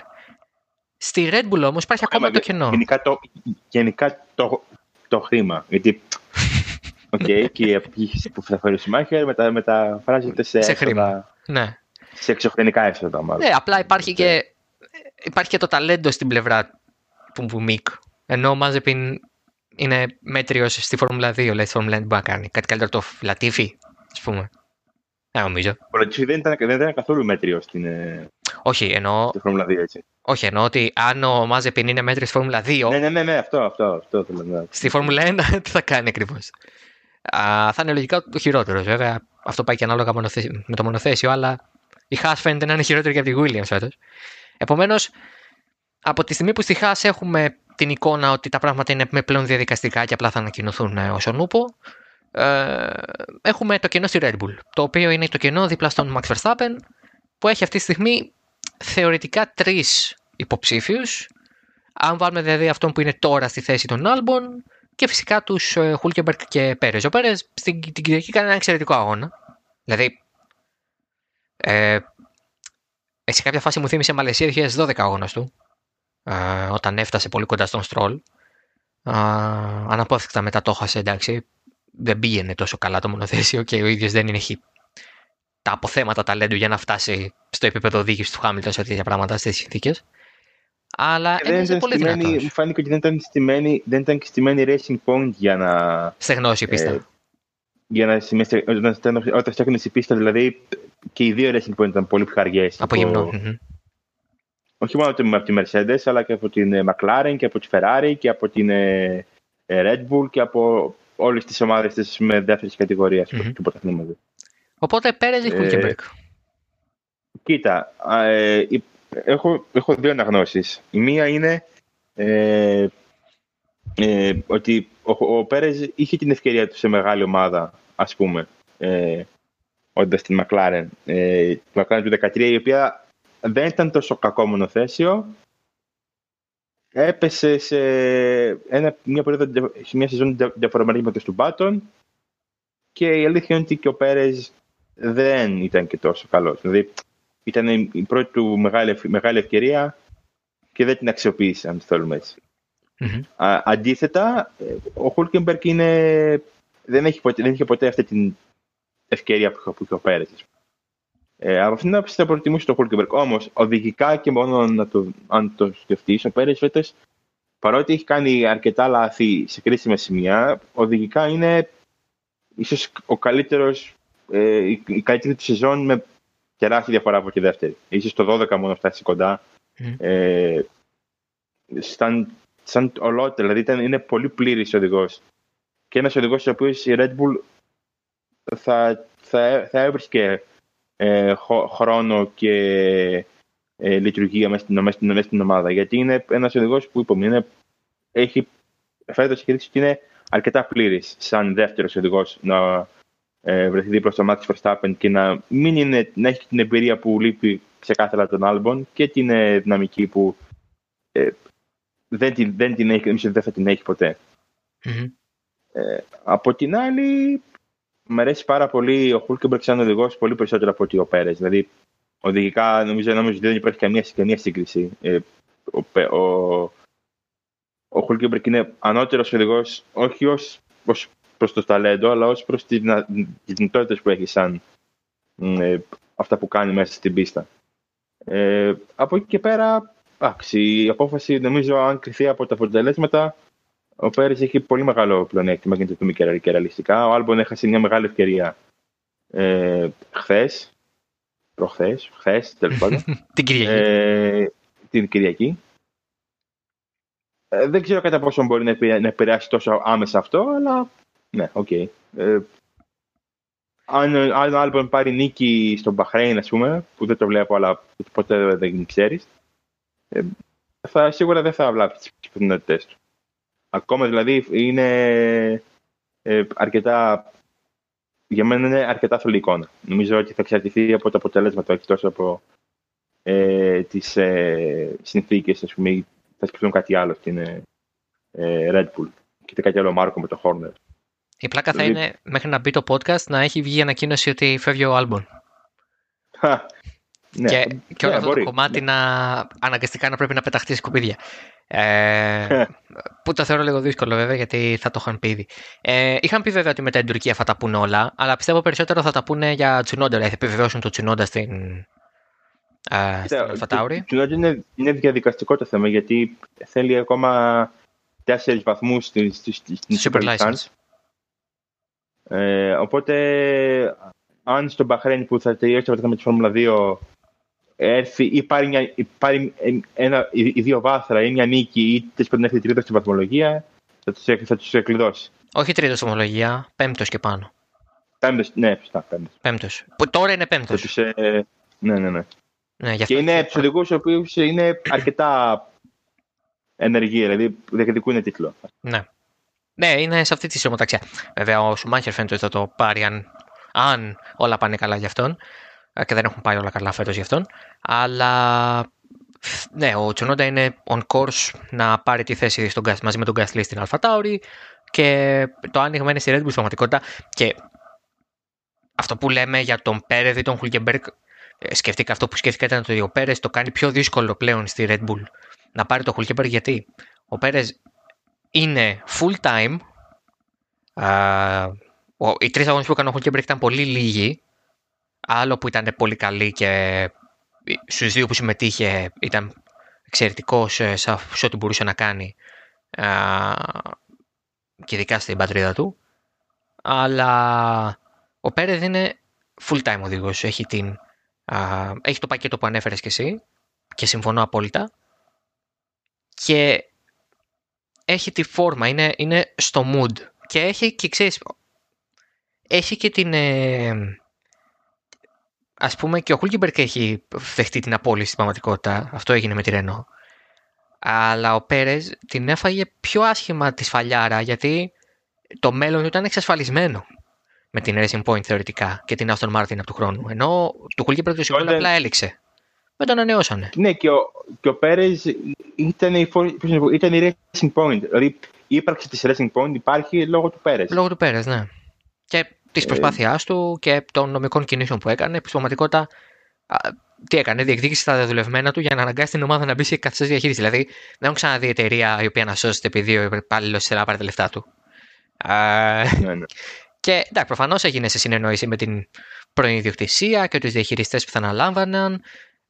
Στη Red Bull όμως υπάρχει ακόμα το κενό. Γενικά το, γενικά το, το χρήμα. Γιατί Okay, και η απήχηση που θα φέρει ο Σιμάχερ μετα, μεταφράζεται σε, σε χρήμα. Ναι. Σε εξωφρενικά έσοδα, μάλλον. Ναι, απλά υπάρχει και, υπάρχει και το ταλέντο στην πλευρά του Μικ. Ενώ ο Μάζεπιν είναι μέτριος στη Φόρμουλα 2, λέει στη Φόρμουλα 1 μπορεί να κάνει. Κάτι καλύτερο το Λατίφι, ας πούμε. Δεν νομίζω. Ο Λατίφι δεν ήταν, δεν ήταν καθόλου μέτριος στην. Ε, Όχι, ενώ. Στη Φόρμουλα 2, έτσι. Όχι, εννοώ ότι αν ο Μάζεπιν είναι μέτρη στη Φόρμουλα 2. Ναι, ναι, ναι, ναι αυτό, αυτό, αυτό θέλω να Στη Φόρμουλα 1 τι θα κάνει ακριβώς. Θα είναι λογικά το χειρότερος, βέβαια. Αυτό πάει και ανάλογα με το μονοθέσιο, αλλά η Haas φαίνεται να είναι χειρότερη και από τη Williams φέτος. Επομένως, από τη στιγμή που στη Haas έχουμε την εικόνα ότι τα πράγματα είναι με πλέον διαδικαστικά και απλά θα ανακοινωθούν ως ονούπο, ε, έχουμε το κενό στη Red Bull, το οποίο είναι το κενό δίπλα στον Max Verstappen, που έχει αυτή τη στιγμή θεωρητικά τρεις υποψήφιους. Αν βάλουμε δηλαδή αυτόν που είναι τώρα στη θέση των Άλμπων και φυσικά τους Χούλκεμπερκ και Πέρε. Ο Πέρε στην την Κυριακή κάνει ένα εξαιρετικό αγώνα. Δηλαδή, ε, σε κάποια φάση μου θύμισε Μαλαισία 2012 αγώνας του, ε, όταν έφτασε πολύ κοντά στον Στρόλ. Ε, αναπόφευκτα μετά το έχασε, εντάξει. Δεν πήγαινε τόσο καλά το μονοθέσιο και ο ίδιος δεν έχει τα αποθέματα ταλέντου για να φτάσει στο επίπεδο οδήγησης του Χάμιλτον σε τέτοια πράγματα, σε τέτοιες συνθήκες. Αλλά δεν ήταν πολύ στημένη, Μου φάνηκε ότι δεν ήταν στημένη, δεν ήταν στημένη Racing Point για να. Στεγνώσει η πίστα. Ε, για να σημαίνει, όταν, όταν στέχνει η πίστα, δηλαδή και οι δύο Racing Point ήταν πολύ πιο αργέ. Από γυμνό. Όχι μόνο από τη Mercedes, αλλά και από την ε, McLaren και από τη Ferrari και από την ε, ε, Red Bull και από όλες τις ομάδες της με δεύτερης κατηγορίας mm-hmm. του πρωταθλήματο. Οπότε πέρασε η Χούλκεμπερκ. Κοίτα, ε, έχω, έχω δύο αναγνώσεις. Η μία είναι ε, ε, ότι ο, ο Πέρες είχε την ευκαιρία του σε μεγάλη ομάδα, ας πούμε, ε, όντας στην McLaren. Ε, τη McLaren του 2013, η οποία δεν ήταν τόσο κακό μονοθέσιο. Έπεσε σε ένα, μια, περίοδο, σε μια σεζόν διαφορετική με το του Μπάτον και η αλήθεια είναι ότι και ο Πέρες δεν ήταν και τόσο καλός. Δηλαδή, ήταν η πρώτη του μεγάλη, μεγάλη ευκαιρία και δεν την αξιοποίησε, αν το θέλουμε αντίθετα, ο Χούλκεμπερκ είναι, δεν, έχει ποτέ, δεν είχε ποτέ αυτή την ευκαιρία που είχε ο Πέρετ. Ε, από αυτήν την άποψη θα προτιμούσε το Χούλκεμπερκ. Όμως, οδηγικά και μόνο να το, αν το σκεφτείς, ο Πέρετ φέτος, παρότι έχει κάνει αρκετά λάθη σε κρίσιμα σημεία, οδηγικά είναι ίσως ο καλύτερος, ε, η καλύτερη του σεζόν με τεράστια διαφορά από τη δεύτερη. Ίσως το 12 μόνο φτάσεις κοντά. Mm. Ε, σαν, σαν ολότερο, δηλαδή ήταν, είναι πολύ πλήρης οδηγός. Και ένας οδηγός ο οποίος η Red Bull θα, θα, θα έβρισκε ε, χρόνο και ε, λειτουργία μέσα στην, μέσα, μέσα στην ομάδα. Γιατί είναι ένας οδηγός που είπαμε, είναι, έχει, φέτος έχει δείξει ότι είναι αρκετά πλήρης σαν δεύτερος οδηγός να ε, βρεθεί δίπλα στο Max Verstappen και να, μην είναι, να έχει την εμπειρία που λείπει ξεκάθαρα τον Albon και την ε, δυναμική που ε, δεν, την, δεν την έχει, δεν θα την έχει ποτέ. Mm-hmm. Ε, από την άλλη, μου αρέσει πάρα πολύ ο Χούλκεμπερκ σαν οδηγός πολύ περισσότερο από ότι ο Πέρες. Δηλαδή, οδηγικά νομίζω, νομίζω ότι δεν υπάρχει καμία, καμία σύγκριση. Ε, ο, ο, ο Χούλκεμπερκ είναι ανώτερος οδηγός, όχι ως προς το ταλέντο, αλλά ως προς τις δυνατότητες που έχει σαν ε, αυτά που κάνει μέσα στην πίστα. Ε, από εκεί και πέρα, άξι, η απόφαση νομίζω αν κρυθεί από τα αποτελέσματα, ο Πέρις έχει πολύ μεγάλο πλεονέκτημα για να το δούμε και ρεαλιστικά. Ο Άλμπον έχασε μια μεγάλη ευκαιρία ε, χθες. Προχθές, χθες, τέλος πάντων. την Κυριακή. Ε, την Κυριακή. Ε, δεν ξέρω κατά πόσο μπορεί να επηρεάσει τόσο άμεσα αυτό, αλλά ναι, ok. Okay. Ε, αν, αν ο Άλμπον πάρει νίκη στον Μπαχρέιν, ας πούμε, που δεν το βλέπω, αλλά ποτέ δεν ξέρεις, ε, θα, σίγουρα δεν θα βλάψει τις πιθανότητές του. Ακόμα δηλαδή είναι ε, αρκετά. Για μένα είναι αρκετά θολή εικόνα. Νομίζω ότι θα εξαρτηθεί από το αποτέλεσμα του, τόσο από ε, τις ε, συνθήκες, ας πούμε, θα σκεφτούν κάτι άλλο στην ε, ε Red Bull. Και κάτι άλλο Μάρκο με το Horner. Η πλάκα θα είναι μέχρι να μπει το podcast να έχει βγει ανακοίνωση ότι φεύγει ο Άλμπον. Ναι, και, και όλο ναι, αυτό το κομμάτι ναι. να αναγκαστικά να πρέπει να πεταχτεί σκουπίδια. Ε, που το θεωρώ λίγο δύσκολο βέβαια γιατί θα το είχαν πει ήδη. Ε, είχαν πει βέβαια ότι μετά την Τουρκία θα τα πούνε όλα, αλλά πιστεύω περισσότερο θα τα πούνε για Τσουνόντα. Δηλαδή θα επιβεβαιώσουν το Τσουνόντα στην, ε, στην Αλφατάουρη. Το είναι, είναι διαδικαστικό το θέμα γιατί θέλει ακόμα τέσσερις βαθμούς στην, Super License. Ε, οπότε, αν στο Μπαχρέν που θα τελειώσει το με τη Φόρμουλα 2 έρθει ή πάρει, μια, ή πάρει ένα, ή δύο βάθρα ή μια νίκη ή τέλο πάντων έρθει τρίτος στην βαθμολογία, θα τους θα τους εκλειδώσει. Όχι τρίτος στην βαθμολογία, πέμπτος και πάνω. Πέμπτος, ναι, σωστά, πέμπτος. Πέμπτος. Που τώρα είναι πέμπτος. Ε, ναι, ναι, ναι. Ναι, γι' Και αυτό. είναι τους οδηγούς οι οποίοι είναι αρκετά ενεργοί, δηλαδή διεκδικούν τίτλο. Ναι. Ναι, είναι σε αυτή τη σωματαξία. Βέβαια, ο Σουμάχερ φαίνεται ότι θα το πάρει αν, αν όλα πάνε καλά για αυτόν. Ε, Και δεν έχουν πάει όλα καλά φέτος για αυτόν. Αλλά ναι, ο Τσονόντα είναι on course να πάρει τη θέση στον Gas, μαζί με τον Gasly στην Alpha Tauri και το άνοιγμα είναι στη Red Bull στην πραγματικότητα. Και αυτό που λέμε για τον Πέρεδ ή τον Χουλκεμπέργκ, ε, σκεφτήκα αυτό που σκέφτηκα ήταν ότι ο Πέρες το κάνει πιο δύσκολο πλέον στη Red Bull να πάρει το Χουλκεμπέργκ γιατί ο Πέρες είναι full time. Α, ο- οι τρεις αγώνες που έκανε ο Χουλκεμπέργκ ήταν πολύ λίγοι. Άλλο που ήταν πολύ καλή και στους δύο που συμμετείχε ήταν εξαιρετικό σε, σε σε ό,τι μπορούσε να κάνει. Α, και ειδικά στην πατρίδα του. Αλλά ο Πέρεδ είναι full time οδηγός. Έχει, την, α, έχει το πακέτο που ανέφερες και εσύ και συμφωνώ απόλυτα. Και έχει τη φόρμα, είναι, είναι στο mood. Και έχει και ξέρεις, έχει και την... Ε, ας πούμε και ο Χούλκιμπερκ έχει δεχτεί την απόλυση στην πραγματικότητα. Αυτό έγινε με τη Ρενό. Αλλά ο Πέρες την έφαγε πιο άσχημα τη σφαλιάρα γιατί το μέλλον του ήταν εξασφαλισμένο με την Racing Point θεωρητικά και την Aston Martin από του χρόνου. Ενώ το Χούλκιμπερκ το συμβόλαιο Όταν- απλά έληξε. Δεν το ανανεώσανε. Ναι, και ο, και ο Πέρες ήταν η, φο- πώς να το πω, ήταν η Racing Point. Δηλαδή η ύπαρξη της Racing Point υπάρχει λόγω του Πέρες. Λόγω του Πέρες, ναι. Και της προσπάθειάς του και των νομικών κινήσεων που έκανε, που στην πραγματικότητα α, τι έκανε, διεκδίκησε τα δεδουλευμένα του για να αναγκάσει την ομάδα να μπει σε καθεστώς διαχείρισης. Δηλαδή, δεν έχω ξαναδεί εταιρεία η οποία να σώσεται επειδή ο υπάλληλο ήθελε να πάρει τα λεφτά του. Α, Ναι, ναι. και εντάξει, προφανώς έγινε σε συνεννόηση με την πρώην ιδιοκτησία και τους διαχειριστές που θα αναλάμβαναν.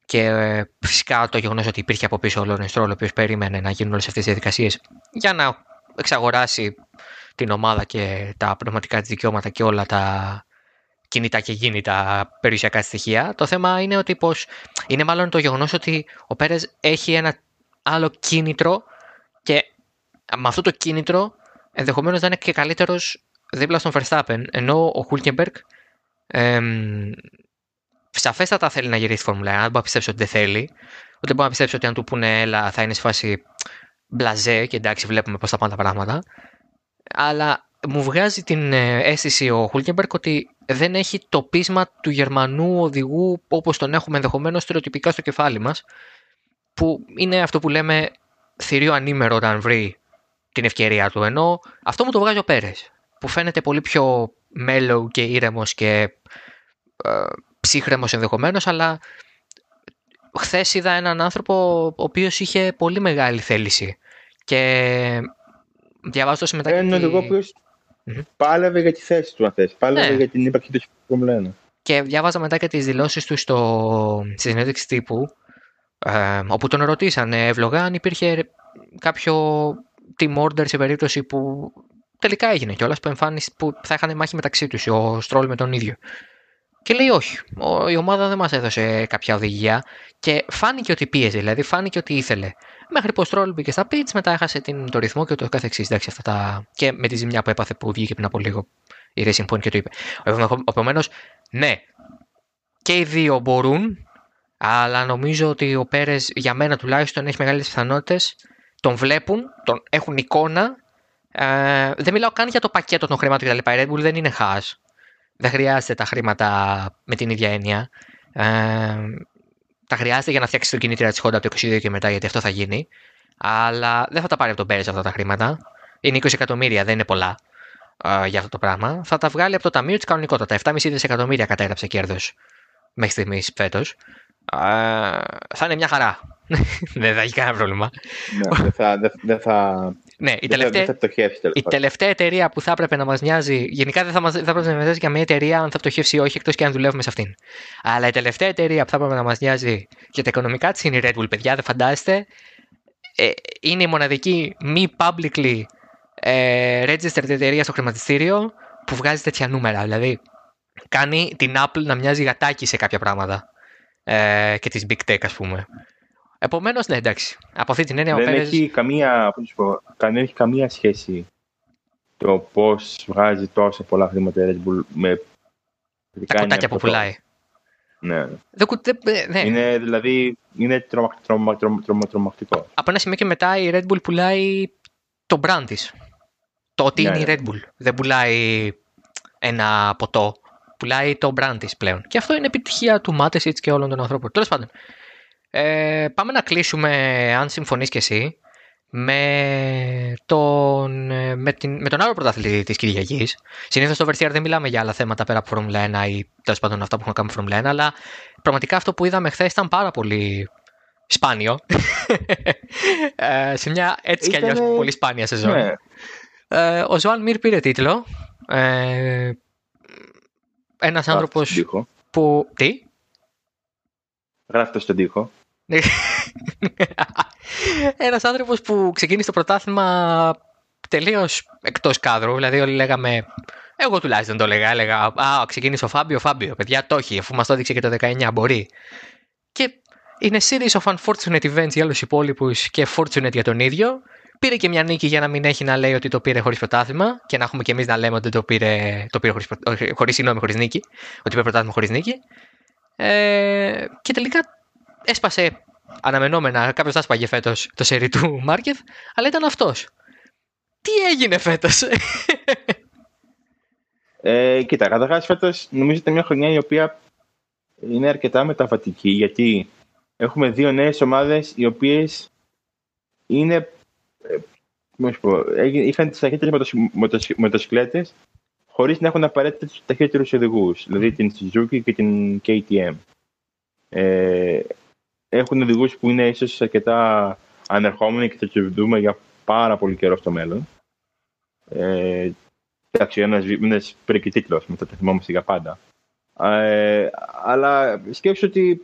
Και ε, φυσικά το γεγονός ότι υπήρχε από πίσω ο Λόρεν Στρόλ, ο οποίος περίμενε να γίνουν όλες αυτές τι διαδικασίες για να εξαγοράσει την ομάδα και τα πνευματικά της δικαιώματα και όλα τα κινητά και γίνητα περιουσιακά στοιχεία. Το θέμα είναι ότι πως είναι μάλλον το γεγονός ότι ο Πέρες έχει ένα άλλο κίνητρο και με αυτό το κίνητρο ενδεχομένως να είναι και καλύτερος δίπλα στον Verstappen ενώ ο Χούλκεμπεργκ εμ, σαφέστατα θέλει να γυρίσει στη Φόρμουλα 1, δεν μπορώ να πιστέψω ότι δεν θέλει. Ούτε μπορώ να πιστέψω ότι αν του πούνε έλα θα είναι σε φάση μπλαζέ και εντάξει βλέπουμε πώς θα πάνε τα πράγματα. Αλλά μου βγάζει την ε, αίσθηση ο Χούλκεμπερκ ότι δεν έχει το πείσμα του Γερμανού οδηγού όπως τον έχουμε ενδεχομένως στερεοτυπικά στο κεφάλι μας που είναι αυτό που λέμε θηρίο ανήμερο όταν βρει την ευκαιρία του. Ενώ αυτό μου το βγάζει ο Πέρες που φαίνεται πολύ πιο mellow και ήρεμος και ε, ψύχρεμος ενδεχομένως αλλά χθες είδα έναν άνθρωπο ο οποίος είχε πολύ μεγάλη θέληση και διαβάζω μετά και Ένα τη- οδηγό ο οποίος Μμμ. πάλευε για τη θέση του, αν θες. Πάλευε Ναι. για την ύπαρξη του στη Φόρμουλα 1. Και διάβαζα μετά και τις δηλώσεις του στο, στη συνέντευξη τύπου ε, όπου τον ρωτήσανε εύλογα αν υπήρχε κάποιο team order σε περίπτωση που τελικά έγινε κιόλας που, εμφάνιση, που θα είχαν μάχη μεταξύ τους ο Στρόλ με τον ίδιο. Και λέει όχι, ο- η ομάδα δεν μας έδωσε κάποια οδηγία και φάνηκε ότι πίεζε, δηλαδή φάνηκε ότι ήθελε. Μέχρι που ο Στρόλ μπήκε στα pits, μετά έχασε την, το ρυθμό και το καθεξής. Εντάξει, αυτά τα... Και με τη ζημιά που έπαθε που βγήκε πριν από λίγο η Racing Point και το είπε. Επομένως, ναι, και οι δύο μπορούν, αλλά νομίζω ότι ο Πέρες για μένα τουλάχιστον έχει μεγάλε πιθανότητες. Τον βλέπουν, τον έχουν εικόνα. Ε, δεν μιλάω καν για το πακέτο των χρημάτων κτλ. Η Red Bull δεν είναι χάς. Δεν χρειάζεται τα χρήματα με την ίδια έννοια. Ε, τα χρειάζεται για να φτιάξει το κινήτρια της Honda από το 22 και μετά, γιατί αυτό θα γίνει. Αλλά δεν θα τα πάρει από τον Πέρες αυτά τα χρήματα. Είναι 20 εκατομμύρια, δεν είναι πολλά ε, για αυτό το πράγμα. Θα τα βγάλει από το ταμείο της κανονικότητα. 7,5 δισεκατομμύρια κατέγραψε κέρδος μέχρι στιγμής φέτος. Θα είναι μια χαρά. δεν θα έχει κανένα πρόβλημα. Ναι, δεν θα, δεν, δεν θα, Ναι, η δεν θα, τελευταία, δεν θα πτωχεύσει τέλος η πάντων. τελευταία εταιρεία που θα έπρεπε να μας νοιάζει, γενικά δεν θα, μας, δεν θα έπρεπε να μας νοιάζει για μια εταιρεία αν θα πτωχεύσει ή όχι, εκτός και αν δουλεύουμε σε αυτήν. Αλλά η τελευταία εταιρεία που θα έπρεπε να μας νοιάζει για τα οικονομικά της είναι η Red Bull, παιδιά, δεν φαντάζεστε. Ε, είναι η μοναδική μη publicly ε, registered εταιρεία στο χρηματιστήριο που βγάζει τέτοια νούμερα. Δηλαδή, κάνει την Apple να μοιάζει γατάκι σε κάποια πράγματα. Ε, και της Big Tech ας πούμε. Επομένως, ναι, εντάξει. Από αυτή την έννοια δεν ο Πέρες... Έχει καμία, πω, δεν έχει καμία σχέση το πώς βγάζει τόσο πολλά χρήματα η Red Bull με τα κουτάκια που πουλάει. Ναι. Δεν, δεν, ναι. Είναι, δηλαδή, είναι τρομα, τρομα, τρομα, τρομακτικό. Από ένα σημείο και μετά η Red Bull πουλάει το brand της. Το ότι ναι, είναι η ναι. Red Bull. Δεν πουλάει ένα ποτό. Πουλάει το brand της πλέον. Και αυτό είναι επιτυχία του Μάτεσιτς και όλων των ανθρώπων. Τέλος πάντων. Ε, πάμε να κλείσουμε, αν συμφωνείς και εσύ, με τον, με, την, με τον άλλο πρωταθλητή της Κυριακής. Συνήθως στο VRCR δεν μιλάμε για άλλα θέματα πέρα από Φόρμουλα 1 ή τέλος πάντων αυτά που έχουμε κάνει με Φόρμουλα 1, αλλά πραγματικά αυτό που είδαμε χθες ήταν πάρα πολύ σπάνιο. ε, σε μια έτσι κι αλλιώς πολύ σπάνια σεζόν. Ναι. Ε, ο Ζωάν Μιρ πήρε τίτλο. Ε, ένας άνθρωπος που... Τι; Γράφει στον τοίχο. Ένας άνθρωπος που ξεκίνησε το πρωτάθλημα τελείως εκτός κάδρου. Δηλαδή, όλοι λέγαμε. Εγώ τουλάχιστον το έλεγα. Έλεγα Α, ξεκίνησε ο Φάμπιο. Φάμπιο, παιδιά, το έχει, αφού μας το έδειξε και το 19, μπορεί. Και είναι series of unfortunate events για όλους τους υπόλοιπους και fortunate για τον ίδιο. Πήρε και μια νίκη για να μην έχει να λέει ότι το πήρε χωρίς πρωτάθλημα και να έχουμε και εμείς να λέμε ότι το πήρε, το πήρε χωρίς χωρίς, χωρίς νίκη. Ότι πήρε πρωτάθλημα χωρίς νίκη. Ε, και τελικά έσπασε αναμενόμενα. Κάποιος θα σπαγε φέτος το σερί του Μάρκεθ, αλλά ήταν αυτός. Τι έγινε φέτος; Ε, κοίτα, καταρχάς φέτος νομίζω ότι μια χρονιά η οποία είναι αρκετά μεταβατική γιατί έχουμε δύο νέες ομάδες οι οποίες είναι. Ε, πω, είχαν τις ταχύτερε μοτοσυκλέτε χωρίς να έχουν απαραίτητα τους ταχύτερου οδηγούς, δηλαδή την Suzuki και την KTM. Ε, έχουν οδηγούς που είναι ίσως αρκετά ανερχόμενοι και θα τους δούμε για πάρα πολύ καιρό στο μέλλον. Ε, εντάξει, ένας είναι πριν τίτλο, μετά το θυμόμαστε για πάντα. Ε, αλλά σκέψω ότι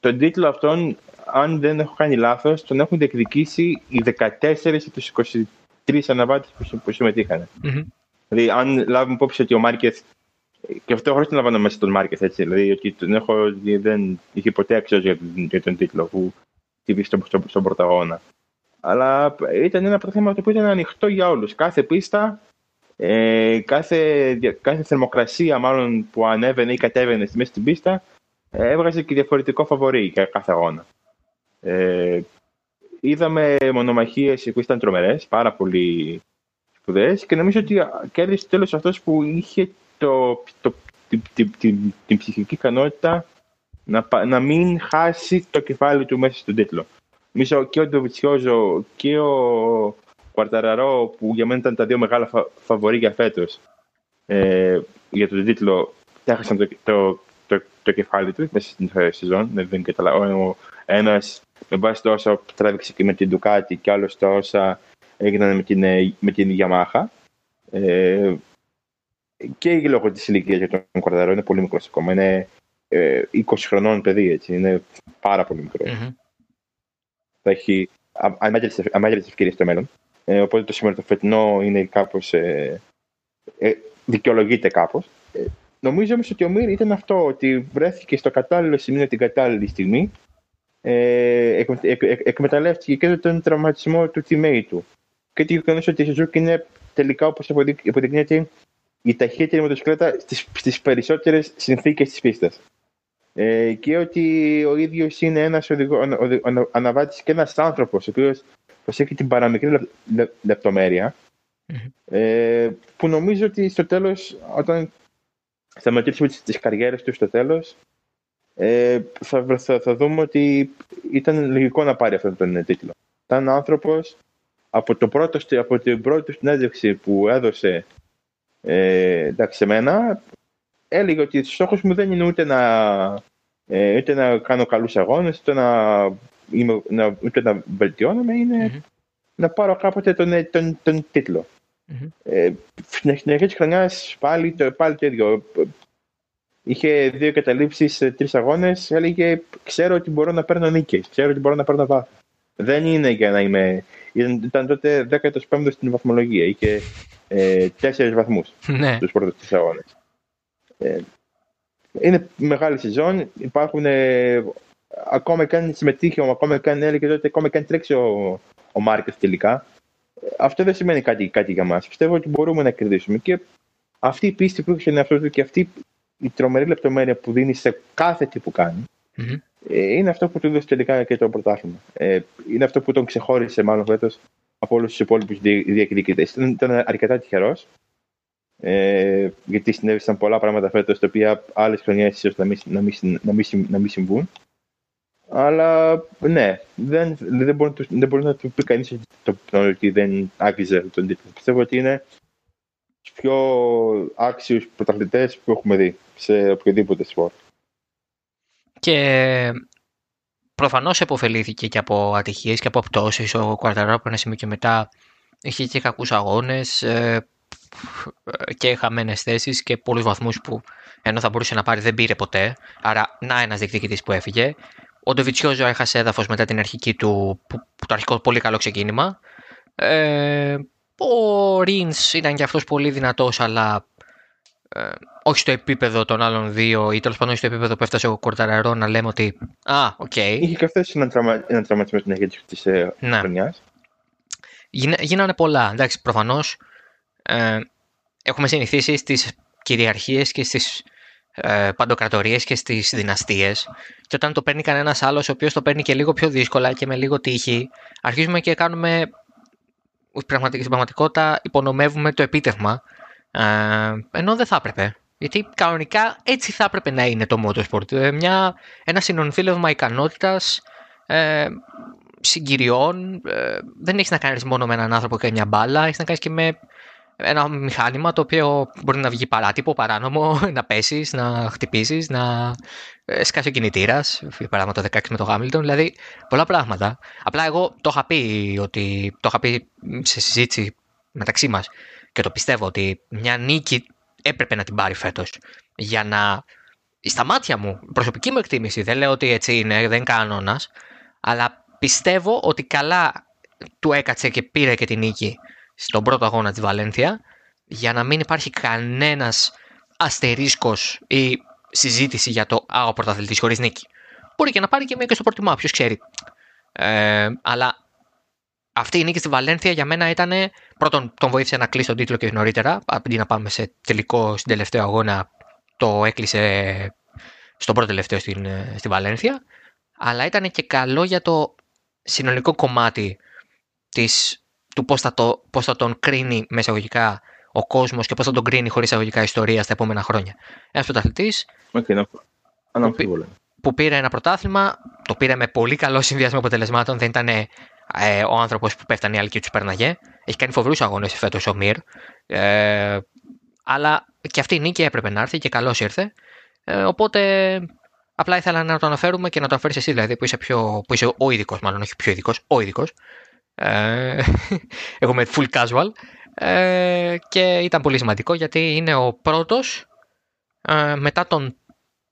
τον τίτλο αυτόν, αν δεν έχω κάνει λάθος, τον έχουν διεκδικήσει οι 14 από τους 23 αναβάτες που συμμετείχαν. Mm-hmm. Δηλαδή, αν λάβουμε υπόψη ότι ο Μάρκεθ και αυτό χωρίς να λαμβάνω μέσα στον Μάρκεθ, έτσι. Δηλαδή, ότι τον έχω, δεν είχε ποτέ αξιώσει για, τον, για τον τίτλο που τύπησε στον, στο, στον πρωταγώνα. Αλλά ήταν ένα πρωτάθλημα που ήταν ανοιχτό για όλους. Κάθε πίστα, ε, κάθε, κάθε θερμοκρασία μάλλον που ανέβαινε ή κατέβαινε μέσα στην πίστα, ε, έβγαζε και διαφορετικό φαβορή για κάθε αγώνα. Ε, είδαμε μονομαχίες που ήταν τρομερές, πάρα πολύ σπουδαίες και νομίζω ότι κέρδισε τέλος αυτός που είχε το, το, την, την, την, την ψυχική ικανότητα να, να μην χάσει το κεφάλι του μέσα στον τίτλο. Νομίζω και ο Ντοβιτσιόζο και ο Κουαρταραρό, που για μένα ήταν τα δύο μεγάλα φα, φαβορή για φέτος ε, για τον τίτλο, έχασαν το, το, το, το, κεφάλι του μέσα στην σεζόν. Δεν καταλαβαίνω. Ο ένας με βάση το όσα τράβηξε και με την Ducati και άλλο το όσα έγιναν με την, με την Yamaha. Ε, και λόγω της ηλικίας για τον Κορδαρό είναι πολύ μικρός ακόμα. Είναι ε, 20 χρονών παιδί, έτσι. Είναι πάρα πολύ μικρό. Mm-hmm. Θα έχει αμέτρητες ευκαιρίες στο μέλλον. Ε, οπότε το σήμερα το φετινό είναι κάπως. Ε, ε, δικαιολογείται κάπως. Ε, νομίζω όμως ότι ο Μύρ ήταν αυτό, ότι βρέθηκε στο κατάλληλο σημείο την κατάλληλη στιγμή. Ε, εκ, εκ, εκ, εκμεταλλεύτηκε και τον τραυματισμό του teammate του. Και το γεγονός ότι η Suzuki είναι τελικά, όπως αποδεικνύεται, η ταχύτερη μοτοσυκλέτα στις, στις περισσότερες συνθήκες της πίστας. Ε, και ότι ο ίδιος είναι ένας οδηγό, αναβάτης και ένας άνθρωπος ο οποίος προσέχει την παραμικρή λεπτομέρεια ε, που νομίζω ότι στο τέλος όταν σταματήσουμε τις, τις καριέρες του στο τέλος ε, θα, θα, θα, δούμε ότι ήταν λογικό να πάρει αυτόν τον τίτλο. Ήταν άνθρωπος από, το πρώτο, από την πρώτη συνέντευξη που έδωσε ε, εντάξει, σε μένα έλεγε ότι ο στόχος μου δεν είναι ούτε να, ε, ούτε να κάνω καλούς αγώνες, ούτε να, είμαι, να, ούτε να βελτιώνομαι, είναι mm-hmm. να πάρω κάποτε τον, τον, τον τίτλο. Mm-hmm. Ε, στην αρχή της χρονιάς πάλι, το, πάλι το ίδιο. Είχε δύο καταλήψει σε τρεις αγώνες. Έλεγε: Ξέρω ότι μπορώ να παίρνω νίκες. Ξέρω ότι μπορώ να παίρνω βάθο. Δεν είναι για να είμαι. Ήταν τότε 15ο στην βαθμολογία. Είχε ε, τέσσερις βαθμούς ναι. στους πρώτους της αγώνες. Ε, είναι μεγάλη σεζόν. Υπάρχουν ε, ακόμα και αν συμμετείχε, ακόμα και αν έλεγε τότε, ακόμα και αν τρέξει ο, ο Μάρκετ τελικά. Αυτό δεν σημαίνει κάτι, κάτι για μας. Πιστεύω ότι μπορούμε να κερδίσουμε. Και αυτή η πίστη που έχει στον εαυτός του και αυτή η τρομερή λεπτομέρεια που δίνει σε κάθε τι που κάνει, mm-hmm. είναι αυτό που του έδωσε τελικά και το πρωτάθλημα. Ε, είναι αυτό που τον ξεχώρισε μάλλον φέτος από όλους τους υπόλοιπους διακηρύκητε. Ήταν αρκετά τυχερός. Ε, γιατί συνέβησαν πολλά πράγματα φέτος τα οποία άλλες χρονιές ίσως να, μην, να, μην, να, μην, να μην συμβούν. Αλλά ναι, δεν, δεν, μπορεί, δεν μπορεί να του πει κανείς ότι δεν άξιζε τον τίτλο. Πιστεύω ότι είναι τους πιο άξιους πρωταθλητές που έχουμε δει σε οποιοδήποτε σπορ. Και προφανώς επωφελήθηκε και από ατυχίες και από πτώσεις. Ο Κουαρταρό από ένα σημείο και μετά είχε και κακούς αγώνες ε, και χαμένες θέσεις και πολλούς βαθμούς που ενώ θα μπορούσε να πάρει δεν πήρε ποτέ. Άρα να ένας διεκδικητής που έφυγε. Ο Ντοβιτσιόζο έχασε έδαφος μετά την αρχική του, που, το αρχικό πολύ καλό ξεκίνημα. Ε, ο Ρίνς ήταν και αυτός πολύ δυνατός αλλά ε, όχι στο επίπεδο των άλλων δύο ή τέλος πάντων στο επίπεδο που έφτασε ο Κουαρταραρό να λέμε ότι Α, ok. Okay. Είχε και αυτό ένα, τραυμα... ένα τραυματισμό στην αρχή της ε, ναι. χρονιάς. Γίνανε πολλά. Εντάξει, προφανώς ε, έχουμε συνηθίσει στις κυριαρχίες και στις ε, παντοκρατορίες και στις δυναστείες. Και όταν το παίρνει κανένας άλλος, ο οποίος το παίρνει και λίγο πιο δύσκολα και με λίγο τύχη, αρχίζουμε και κάνουμε. Στην πραγματικότητα υπονομεύουμε το επίτευγμα ε, ενώ δεν θα έπρεπε. Γιατί κανονικά έτσι θα έπρεπε να είναι το motorsport. Ε, μια, ένα συνονθήλευμα ικανότητας, ε, συγκυριών. Ε, δεν έχεις να κάνεις μόνο με έναν άνθρωπο και μια μπάλα. Έχεις να κάνεις και με ένα μηχάνημα το οποίο μπορεί να βγει παράτυπο, παράνομο, να πέσεις, να χτυπήσεις, να ε, σκάσει ο κινητήρας. Για παράδειγμα το 16 με το Hamilton. Δηλαδή πολλά πράγματα. Απλά εγώ το είχα πει, ότι, το είχα πει σε συζήτηση μεταξύ μας και το πιστεύω ότι μια νίκη έπρεπε να την πάρει φέτος. Για να. Στα μάτια μου, προσωπική μου εκτίμηση, δεν λέω ότι έτσι είναι, δεν κανόνας, αλλά πιστεύω ότι καλά του έκατσε και πήρε και την νίκη στον πρώτο αγώνα της Βαλένθια για να μην υπάρχει κανένας αστερίσκος ή συζήτηση για το «Α, ο πρωταθλητής χωρίς νίκη». Μπορεί και να πάρει και μία και στο πρώτο ποιος ξέρει. Ε, αλλά αυτή η νίκη στη Βαλένθια για μένα ήταν. Πρώτον, τον βοήθησε να κλείσει τον τίτλο και νωρίτερα. Αντί να πάμε σε τελικό στην τελευταία αγώνα, το έκλεισε στον πρώτο τελευταίο στην, στη Βαλένθια. Αλλά ήταν και καλό για το συνολικό κομμάτι της, του πώς θα, το, πώς θα τον κρίνει μεσαγωγικά ο κόσμος και πώς θα τον κρίνει χωρίς αγωγικά ιστορία στα επόμενα χρόνια. Ένας πρωταθλητής. Okay, που, που πήρε ένα πρωτάθλημα, το πήρε με πολύ καλό συνδυασμό αποτελεσμάτων. Δεν ήταν ε, ο άνθρωπος που πέφτανε οι άλλοι και τους πέρναγε. Έχει κάνει φοβερούς αγώνες φέτος ο Μυρ. Ε, αλλά και αυτή η νίκη έπρεπε να έρθει και καλώς ήρθε. Ε, οπότε απλά ήθελα να το αναφέρουμε και να το αναφέρεις εσύ, δηλαδή που είσαι, πιο, που είσαι ο ειδικός, μάλλον όχι πιο ειδικός, ο ειδικός. Ε, εγώ είμαι full casual. Ε, και ήταν πολύ σημαντικό γιατί είναι ο πρώτος ε, μετά τον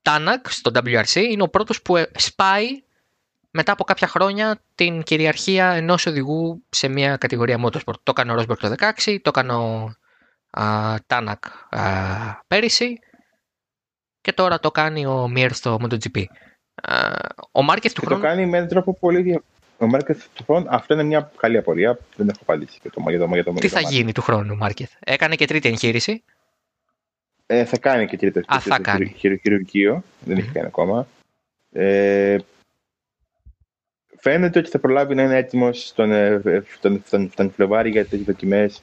Τάνακ στο WRC, είναι ο πρώτος που σπάει μετά από κάποια χρόνια την κυριαρχία ενός οδηγού σε μια κατηγορία motorsport. Το έκανε ο Ρόσμπερκ το 2016, το έκανε ο Τάνακ πέρυσι και τώρα το κάνει ο Μιέρ στο MotoGP. ο Μάρκετ του χρόνου. Το κάνει με έναν τρόπο πολύ διαφορετικό. Ο Μάρκετ του χρόνου, αυτό είναι μια καλή απορία. Δεν έχω απαντήσει και το, για το, για το, Τι θα γίνει του χρόνου, Μάρκετ; Έκανε και τρίτη εγχείρηση; Ε, θα κάνει και τρίτη εγχείρηση. Α, θα κάνει. Χειρουργείο. Δεν έχει κάνει ακόμα. Ε, φαίνεται ότι θα προλάβει να είναι έτοιμος τον, ε, τον, τον, τον Φλεβάρι για τι δοκιμές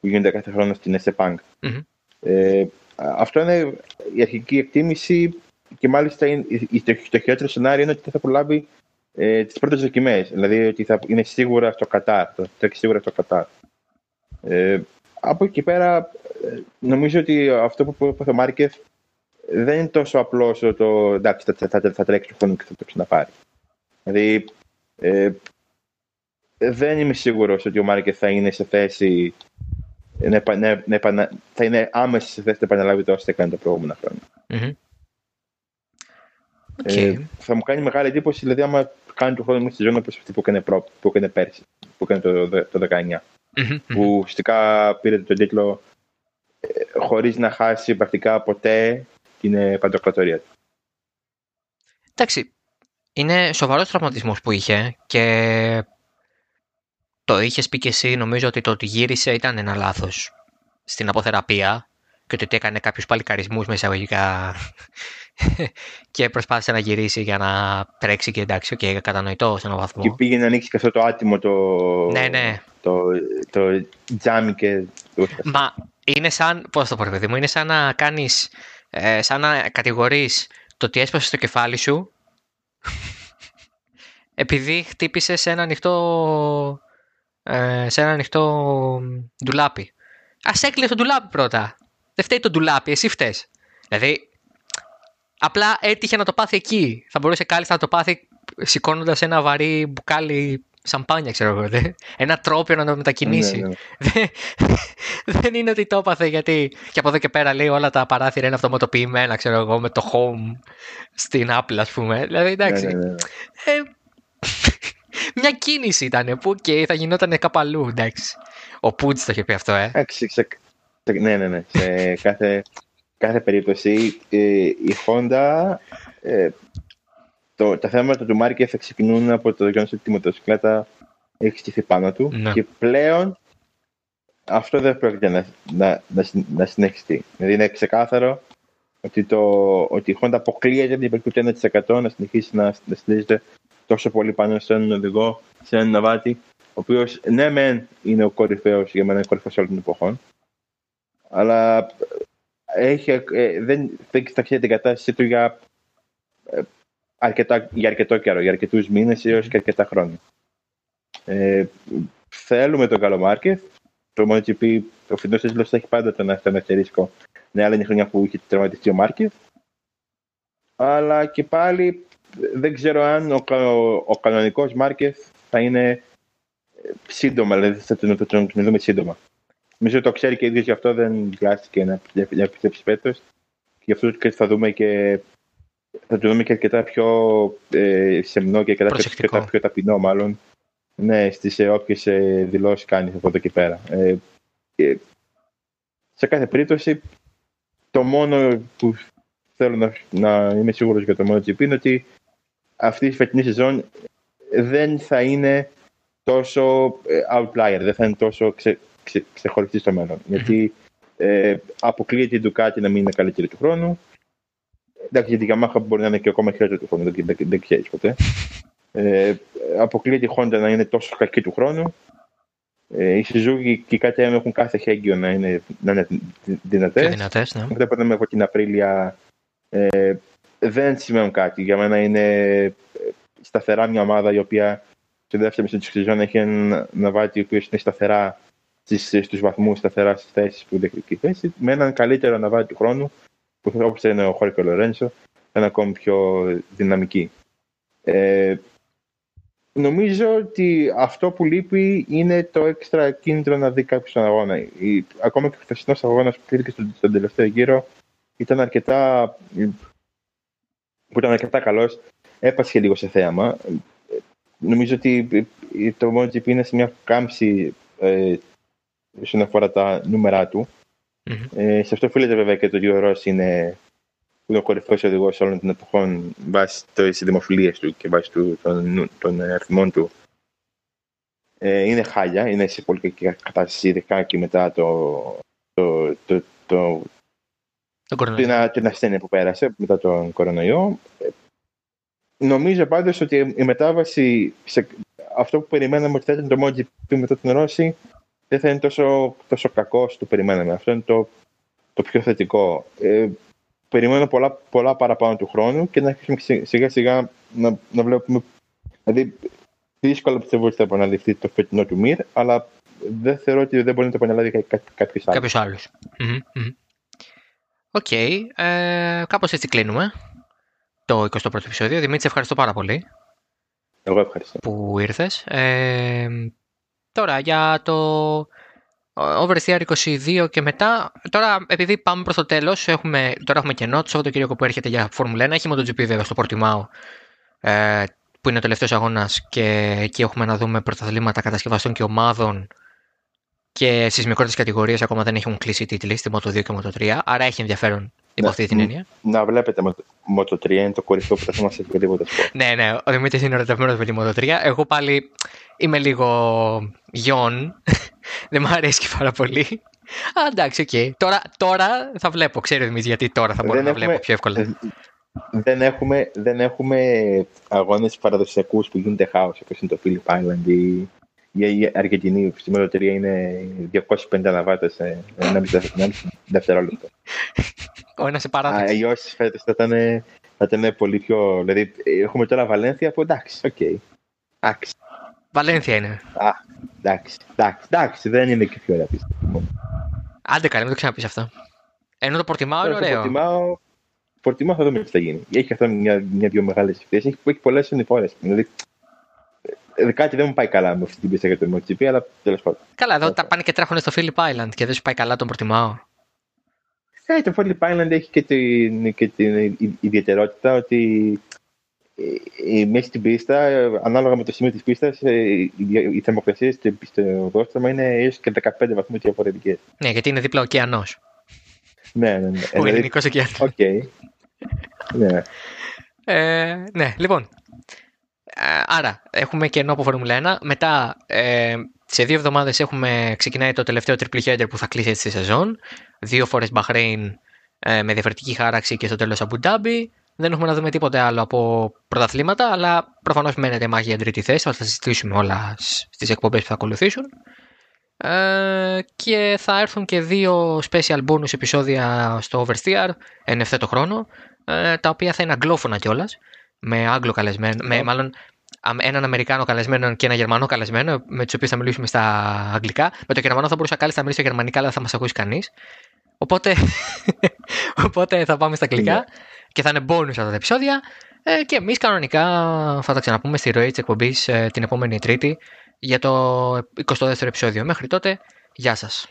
που γίνονται κάθε χρόνο στην ΕΣΕΠΑΝΚ. Mm-hmm. Ε, αυτό είναι η αρχική εκτίμηση και μάλιστα είναι, το, το χειρότερο σενάριο είναι ότι θα προλάβει ε, τις πρώτες δοκιμές. Δηλαδή ότι θα είναι σίγουρα στο Κατάρ. Θα τρέξει σίγουρα στο Κατάρ. Ε, από εκεί πέρα, ε, νομίζω ότι αυτό που είπε ο Μάρκεθ δεν είναι τόσο απλός όσο το εντάξει, θα, θα, θα, θα τρέξει το χρόνο και θα το ξαναπάρει. Δηλαδή, ε, δεν είμαι σίγουρος ότι ο Μάρκετ θα είναι σε θέση να, να, να, θα είναι άμεσα σε θέση να επαναλάβει το όσο έκανε τα προηγούμενα χρόνια. Mm-hmm. Okay. Ε, θα μου κάνει μεγάλη εντύπωση, δηλαδή, άμα κάνει το χρόνο μια σεζόν όπως αυτή που έκανε, προ, που έκανε πέρσι, που έκανε το, το 19. Mm-hmm. Που ουσιαστικά πήρε τον τίτλο ε, χωρίς να χάσει πρακτικά ποτέ και είναι παντοκρατορία του. Εντάξει, είναι σοβαρός τραυματισμός που είχε και το είχες πει και εσύ, νομίζω ότι το ότι γύρισε ήταν ένα λάθος στην αποθεραπεία και ότι έκανε κάποιους παλικαρισμούς με εισαγωγικά και προσπάθησε να γυρίσει για να τρέξει και εντάξει, και okay, κατανοητό σε έναν βαθμό. Και πήγε να ανοίξει και αυτό το άτιμο το, ναι, ναι. το, το τζάμι και... Μα είναι σαν, πώς το πω παιδί μου, είναι σαν να κάνεις, ε, σαν να κατηγορείς το ότι έσπασε στο κεφάλι σου επειδή χτύπησε σε ένα ανοιχτό, ε, σε ένα ανοιχτό ντουλάπι. Α έκλεισε το ντουλάπι πρώτα. Δεν φταίει το ντουλάπι, εσύ φταίς. Δηλαδή, απλά έτυχε να το πάθει εκεί. Θα μπορούσε κάλλιστα να το πάθει σηκώνοντας ένα βαρύ μπουκάλι σαμπάνια, ξέρω εγώ. Ένα τρόπιο να το μετακινήσει. Ναι, ναι. Δεν είναι ότι το έπαθε γιατί. Και από εδώ και πέρα λέει όλα τα παράθυρα είναι αυτοματοποιημένα, ξέρω εγώ, με το home στην Apple, ας πούμε. Δηλαδή, εντάξει. Ναι, ε, μια κίνηση ήταν που και θα γινόταν κάπου αλλού, εντάξει. Ο Πούτς το είχε πει αυτό, ε. Εντάξει, ναι, ναι, ναι. Σε κάθε, κάθε περίπτωση ε, η Honda ε, το, τα θέματα του Μάρκε θα ξεκινούν από το γεγονός ότι η μοτοσυκλέτα έχει στηθεί πάνω του ναι. και πλέον αυτό δεν πρόκειται να, να, να, να συνεχιστεί. Δηλαδή είναι ξεκάθαρο ότι, το, ότι η Honda αποκλείεται την περίπτωση 1% να συνεχίσει να, να στηρίζεται τόσο πολύ πάνω σε έναν οδηγό, σε έναν ναβάτη, ο οποίος ναι, μεν είναι ο κορυφαίος για μένα, είναι κορυφαίος όλων των εποχών, αλλά έχει, ε, δεν, δεν την κατάστασή του για ε, αρκετά, για αρκετό καιρό, για αρκετούς μήνες έως και αρκετά χρόνια. Ε, θέλουμε τον καλό Μάρκεθ. Το MotoGP, ο φοιτητό τη θα έχει πάντα τον αυτό αστερίσκο. Ναι, αλλά είναι χρονιά που είχε τραυματιστεί ο Μάρκεθ. Αλλά και πάλι δεν ξέρω αν ο, ο, ο κανονικός Μάρκεθ θα είναι ε, σύντομα, δηλαδή θα τον, θα τον δούμε σύντομα. Νομίζω ότι το ξέρει και ίδιος γι' αυτό δεν βιάστηκε να, να πιστέψει φέτος. Και γι' αυτό και θα δούμε και θα το δούμε και αρκετά πιο ε, σεμνό και αρκετά πιο, πιο, ταπεινό μάλλον ναι, στις ε, όποιες ε, δηλώσεις κάνει από εδώ και πέρα. Ε, σε κάθε περίπτωση το μόνο που θέλω να, να είμαι σίγουρος για το MotoGP είναι ότι αυτή η φετινή σεζόν δεν θα είναι τόσο ε, outlier, δεν θα είναι τόσο ξε, ξε, ξεχωριστή στο μέλλον. Γιατί ε, αποκλείεται η Ducati να μην είναι καλύτερη του χρόνου. Εντάξει, γιατί η Yamaha μπορεί να είναι και ακόμα χειρότερη του χρόνου, δεν, δεν, δεν ξέρεις ποτέ. Ε, αποκλείεται η Honda να είναι τόσο κακή του χρόνου. Ε, οι Suzuki και οι KTM έχουν κάθε χέγγιο να είναι, να είναι δυνατές. δυνατές ναι. Οπότε από την Απρίλια ε, δεν σημαίνουν κάτι. Για μένα είναι σταθερά μια ομάδα η οποία στη δεύτερη μισή της σεζόν έχει ένα ναβάτη ο οποίος είναι σταθερά στους βαθμούς, σταθερά στις θέσεις που έχει θέση, με έναν καλύτερο ναβάτη του χρόνου που όπως είναι ο Χόρκο Λορένσο, θα είναι ακόμη πιο δυναμική. Ε, νομίζω ότι αυτό που λείπει είναι το έξτρα κίνητρο να δει κάποιος στον αγώνα. Η, ακόμα και ο χθεσινός αγώνας που κρίθηκε στον, στον τελευταίο γύρο ήταν αρκετά. που ήταν αρκετά καλός. Έπασχε λίγο σε θέαμα. Νομίζω ότι το MotoGP είναι σε μια κάμψη ε, όσον αφορά τα νούμερα του. Mm-hmm. Ε, σε αυτό οφείλεται βέβαια και το ότι ο Ρος είναι που είναι ο κορυφαίος οδηγός όλων των εποχών βάσει τι δημοφιλίε του και βάσει των, των αριθμών του. Ε, είναι χάλια, είναι σε πολύ κακή κατάσταση, ειδικά και μετά το, το, το, το, την, την ασθένεια που πέρασε μετά τον κορονοϊό. Ε, νομίζω πάντως ότι η μετάβαση σε αυτό που περιμέναμε ότι θα ήταν το MotoGP μετά την Ρώση δεν θα είναι τόσο, τόσο κακό όσο το περιμέναμε. Αυτό είναι το, το πιο θετικό. Ε, περιμένω πολλά, πολλά παραπάνω του χρόνου και να αρχίσουμε σιγά σιγά να, να βλέπουμε. Δηλαδή, δύσκολα πιστεύω ότι θα επαναληφθεί το φετινό του Μυρ, αλλά δεν θεωρώ ότι δεν μπορεί να το επαναλάβει κάποιος άλλος. Κάποιος άλλος. Οκ. Ε, Κάπως έτσι κλείνουμε το 21ο επεισόδιο. Δημήτρη, ευχαριστώ πάρα πολύ. Εγώ ευχαριστώ. Που ήρθες. Ε, τώρα για το Oversteer 22 και μετά. Τώρα, επειδή πάμε προς το τέλος, έχουμε, τώρα έχουμε κενό το Σαββατοκύριακο που έρχεται για Φόρμουλα 1. Έχει MotoGP βέβαια στο Πορτιμάο, ε, που είναι ο τελευταίος αγώνας και εκεί έχουμε να δούμε πρωταθλήματα κατασκευαστών και ομάδων. Και στις μικρότερες κατηγορίες ακόμα δεν έχουν κλείσει τίτλοι στη Moto2 και Moto3. Άρα έχει ενδιαφέρον υπό αυτή την έννοια. Να βλέπετε Moto 3 είναι το κορυφαίο που θα μα έχει οποιοδήποτε σπορ. Ναι, ναι, ο Δημήτρης είναι ερωτευμένος με τη Moto 3. Εγώ πάλι είμαι λίγο yawn. Δεν μου αρέσει και πάρα πολύ. Α, εντάξει, ok. Okay. Τώρα, τώρα θα βλέπω. Ξέρει ο Δημήτρης γιατί τώρα θα μπορώ δεν να έχουμε, βλέπω πιο εύκολα. Δεν έχουμε, δεν έχουμε αγώνες παραδοσιακούς που γίνονται χάος, όπως είναι το Phillip Island ή η Αργεντινή στη Moto 3 είναι 250 αναβάτες σε ένα μισή δευτερόλεπτο. Ο ένα σε παράδειγμα. Αλλιώ φέτος θα ήταν, θα ήταν πολύ πιο. Δηλαδή, έχουμε τώρα Βαλένθια που εντάξει, οκ. Okay. Εντάξει. Βαλένθια είναι. Α, εντάξει, εντάξει, εντάξει, δεν είναι και πιο ωραία πιστεύω. Άντε καλή, μην το ξαναπείς αυτό. Ενώ το Πορτιμάο είναι ωραίο. Πορτιμάο, Πορτιμάο θα δούμε τι θα γίνει. Έχει αυτό μια-δύο μια, μεγάλες ευκαιρίε. Έχει, έχει πολλές συνειφόρε. Δηλαδή, ε, κάτι δεν μου πάει καλά με αυτή την πίστα για το MotoGP, αλλά τέλος πάντων. Καλά, εδώ τα πάνε και τρέχουν στο Phillip Island και δεν σου πάει καλά, τον προτιμάω. Ε, το Phillip Island έχει και την, και την ιδιαιτερότητα ότι ε, μέσα στην πίστα, ανάλογα με το σημείο της πίστας, οι θερμοκρασίες στο οδόστρωμα είναι έως και 15 βαθμούς διαφορετικές. Ναι, γιατί είναι δίπλα ο ωκεανός. Ναι, ναι, ναι. Ο δηλαδή- ελληνικός ωκεανός. Οκ. Ναι. Ε, ναι, λοιπόν, ε, άρα, έχουμε κενό από Φόρμουλα 1. Μετά, ε, σε δύο εβδομάδες έχουμε ξεκινάει το τελευταίο triple header που θα κλείσει έτσι τη σεζόν. Δύο φορές Bahrain ε, με διαφορετική χάραξη και στο τέλος Abu Dhabi. Δεν έχουμε να δούμε τίποτε άλλο από πρωταθλήματα, αλλά προφανώς μένετε μάχη για τρίτη θέση. Θα τα συζητήσουμε όλα στις εκπομπές που θα ακολουθήσουν. Ε, και θα έρθουν και δύο special bonus επεισόδια στο Oversteer εν ευθέτω χρόνο, ε, τα οποία θα είναι αγγλόφωνα κιόλας με Άγγλο καλεσμένο, με μάλλον έναν Αμερικάνο καλεσμένο και ένα Γερμανό καλεσμένο, με τους οποίους θα μιλήσουμε στα αγγλικά. Με το Γερμανό θα μπορούσα κάλλιστα να μιλήσω γερμανικά, αλλά θα μας ακούσει κανείς. Οπότε, οπότε θα πάμε στα αγγλικά ναι. και θα είναι bonus αυτά τα επεισόδια. Ε, και εμείς κανονικά θα τα ξαναπούμε στη ροή της εκπομπής ε, την επόμενη Τρίτη για το 22ο επεισόδιο. Μέχρι τότε, γεια σας.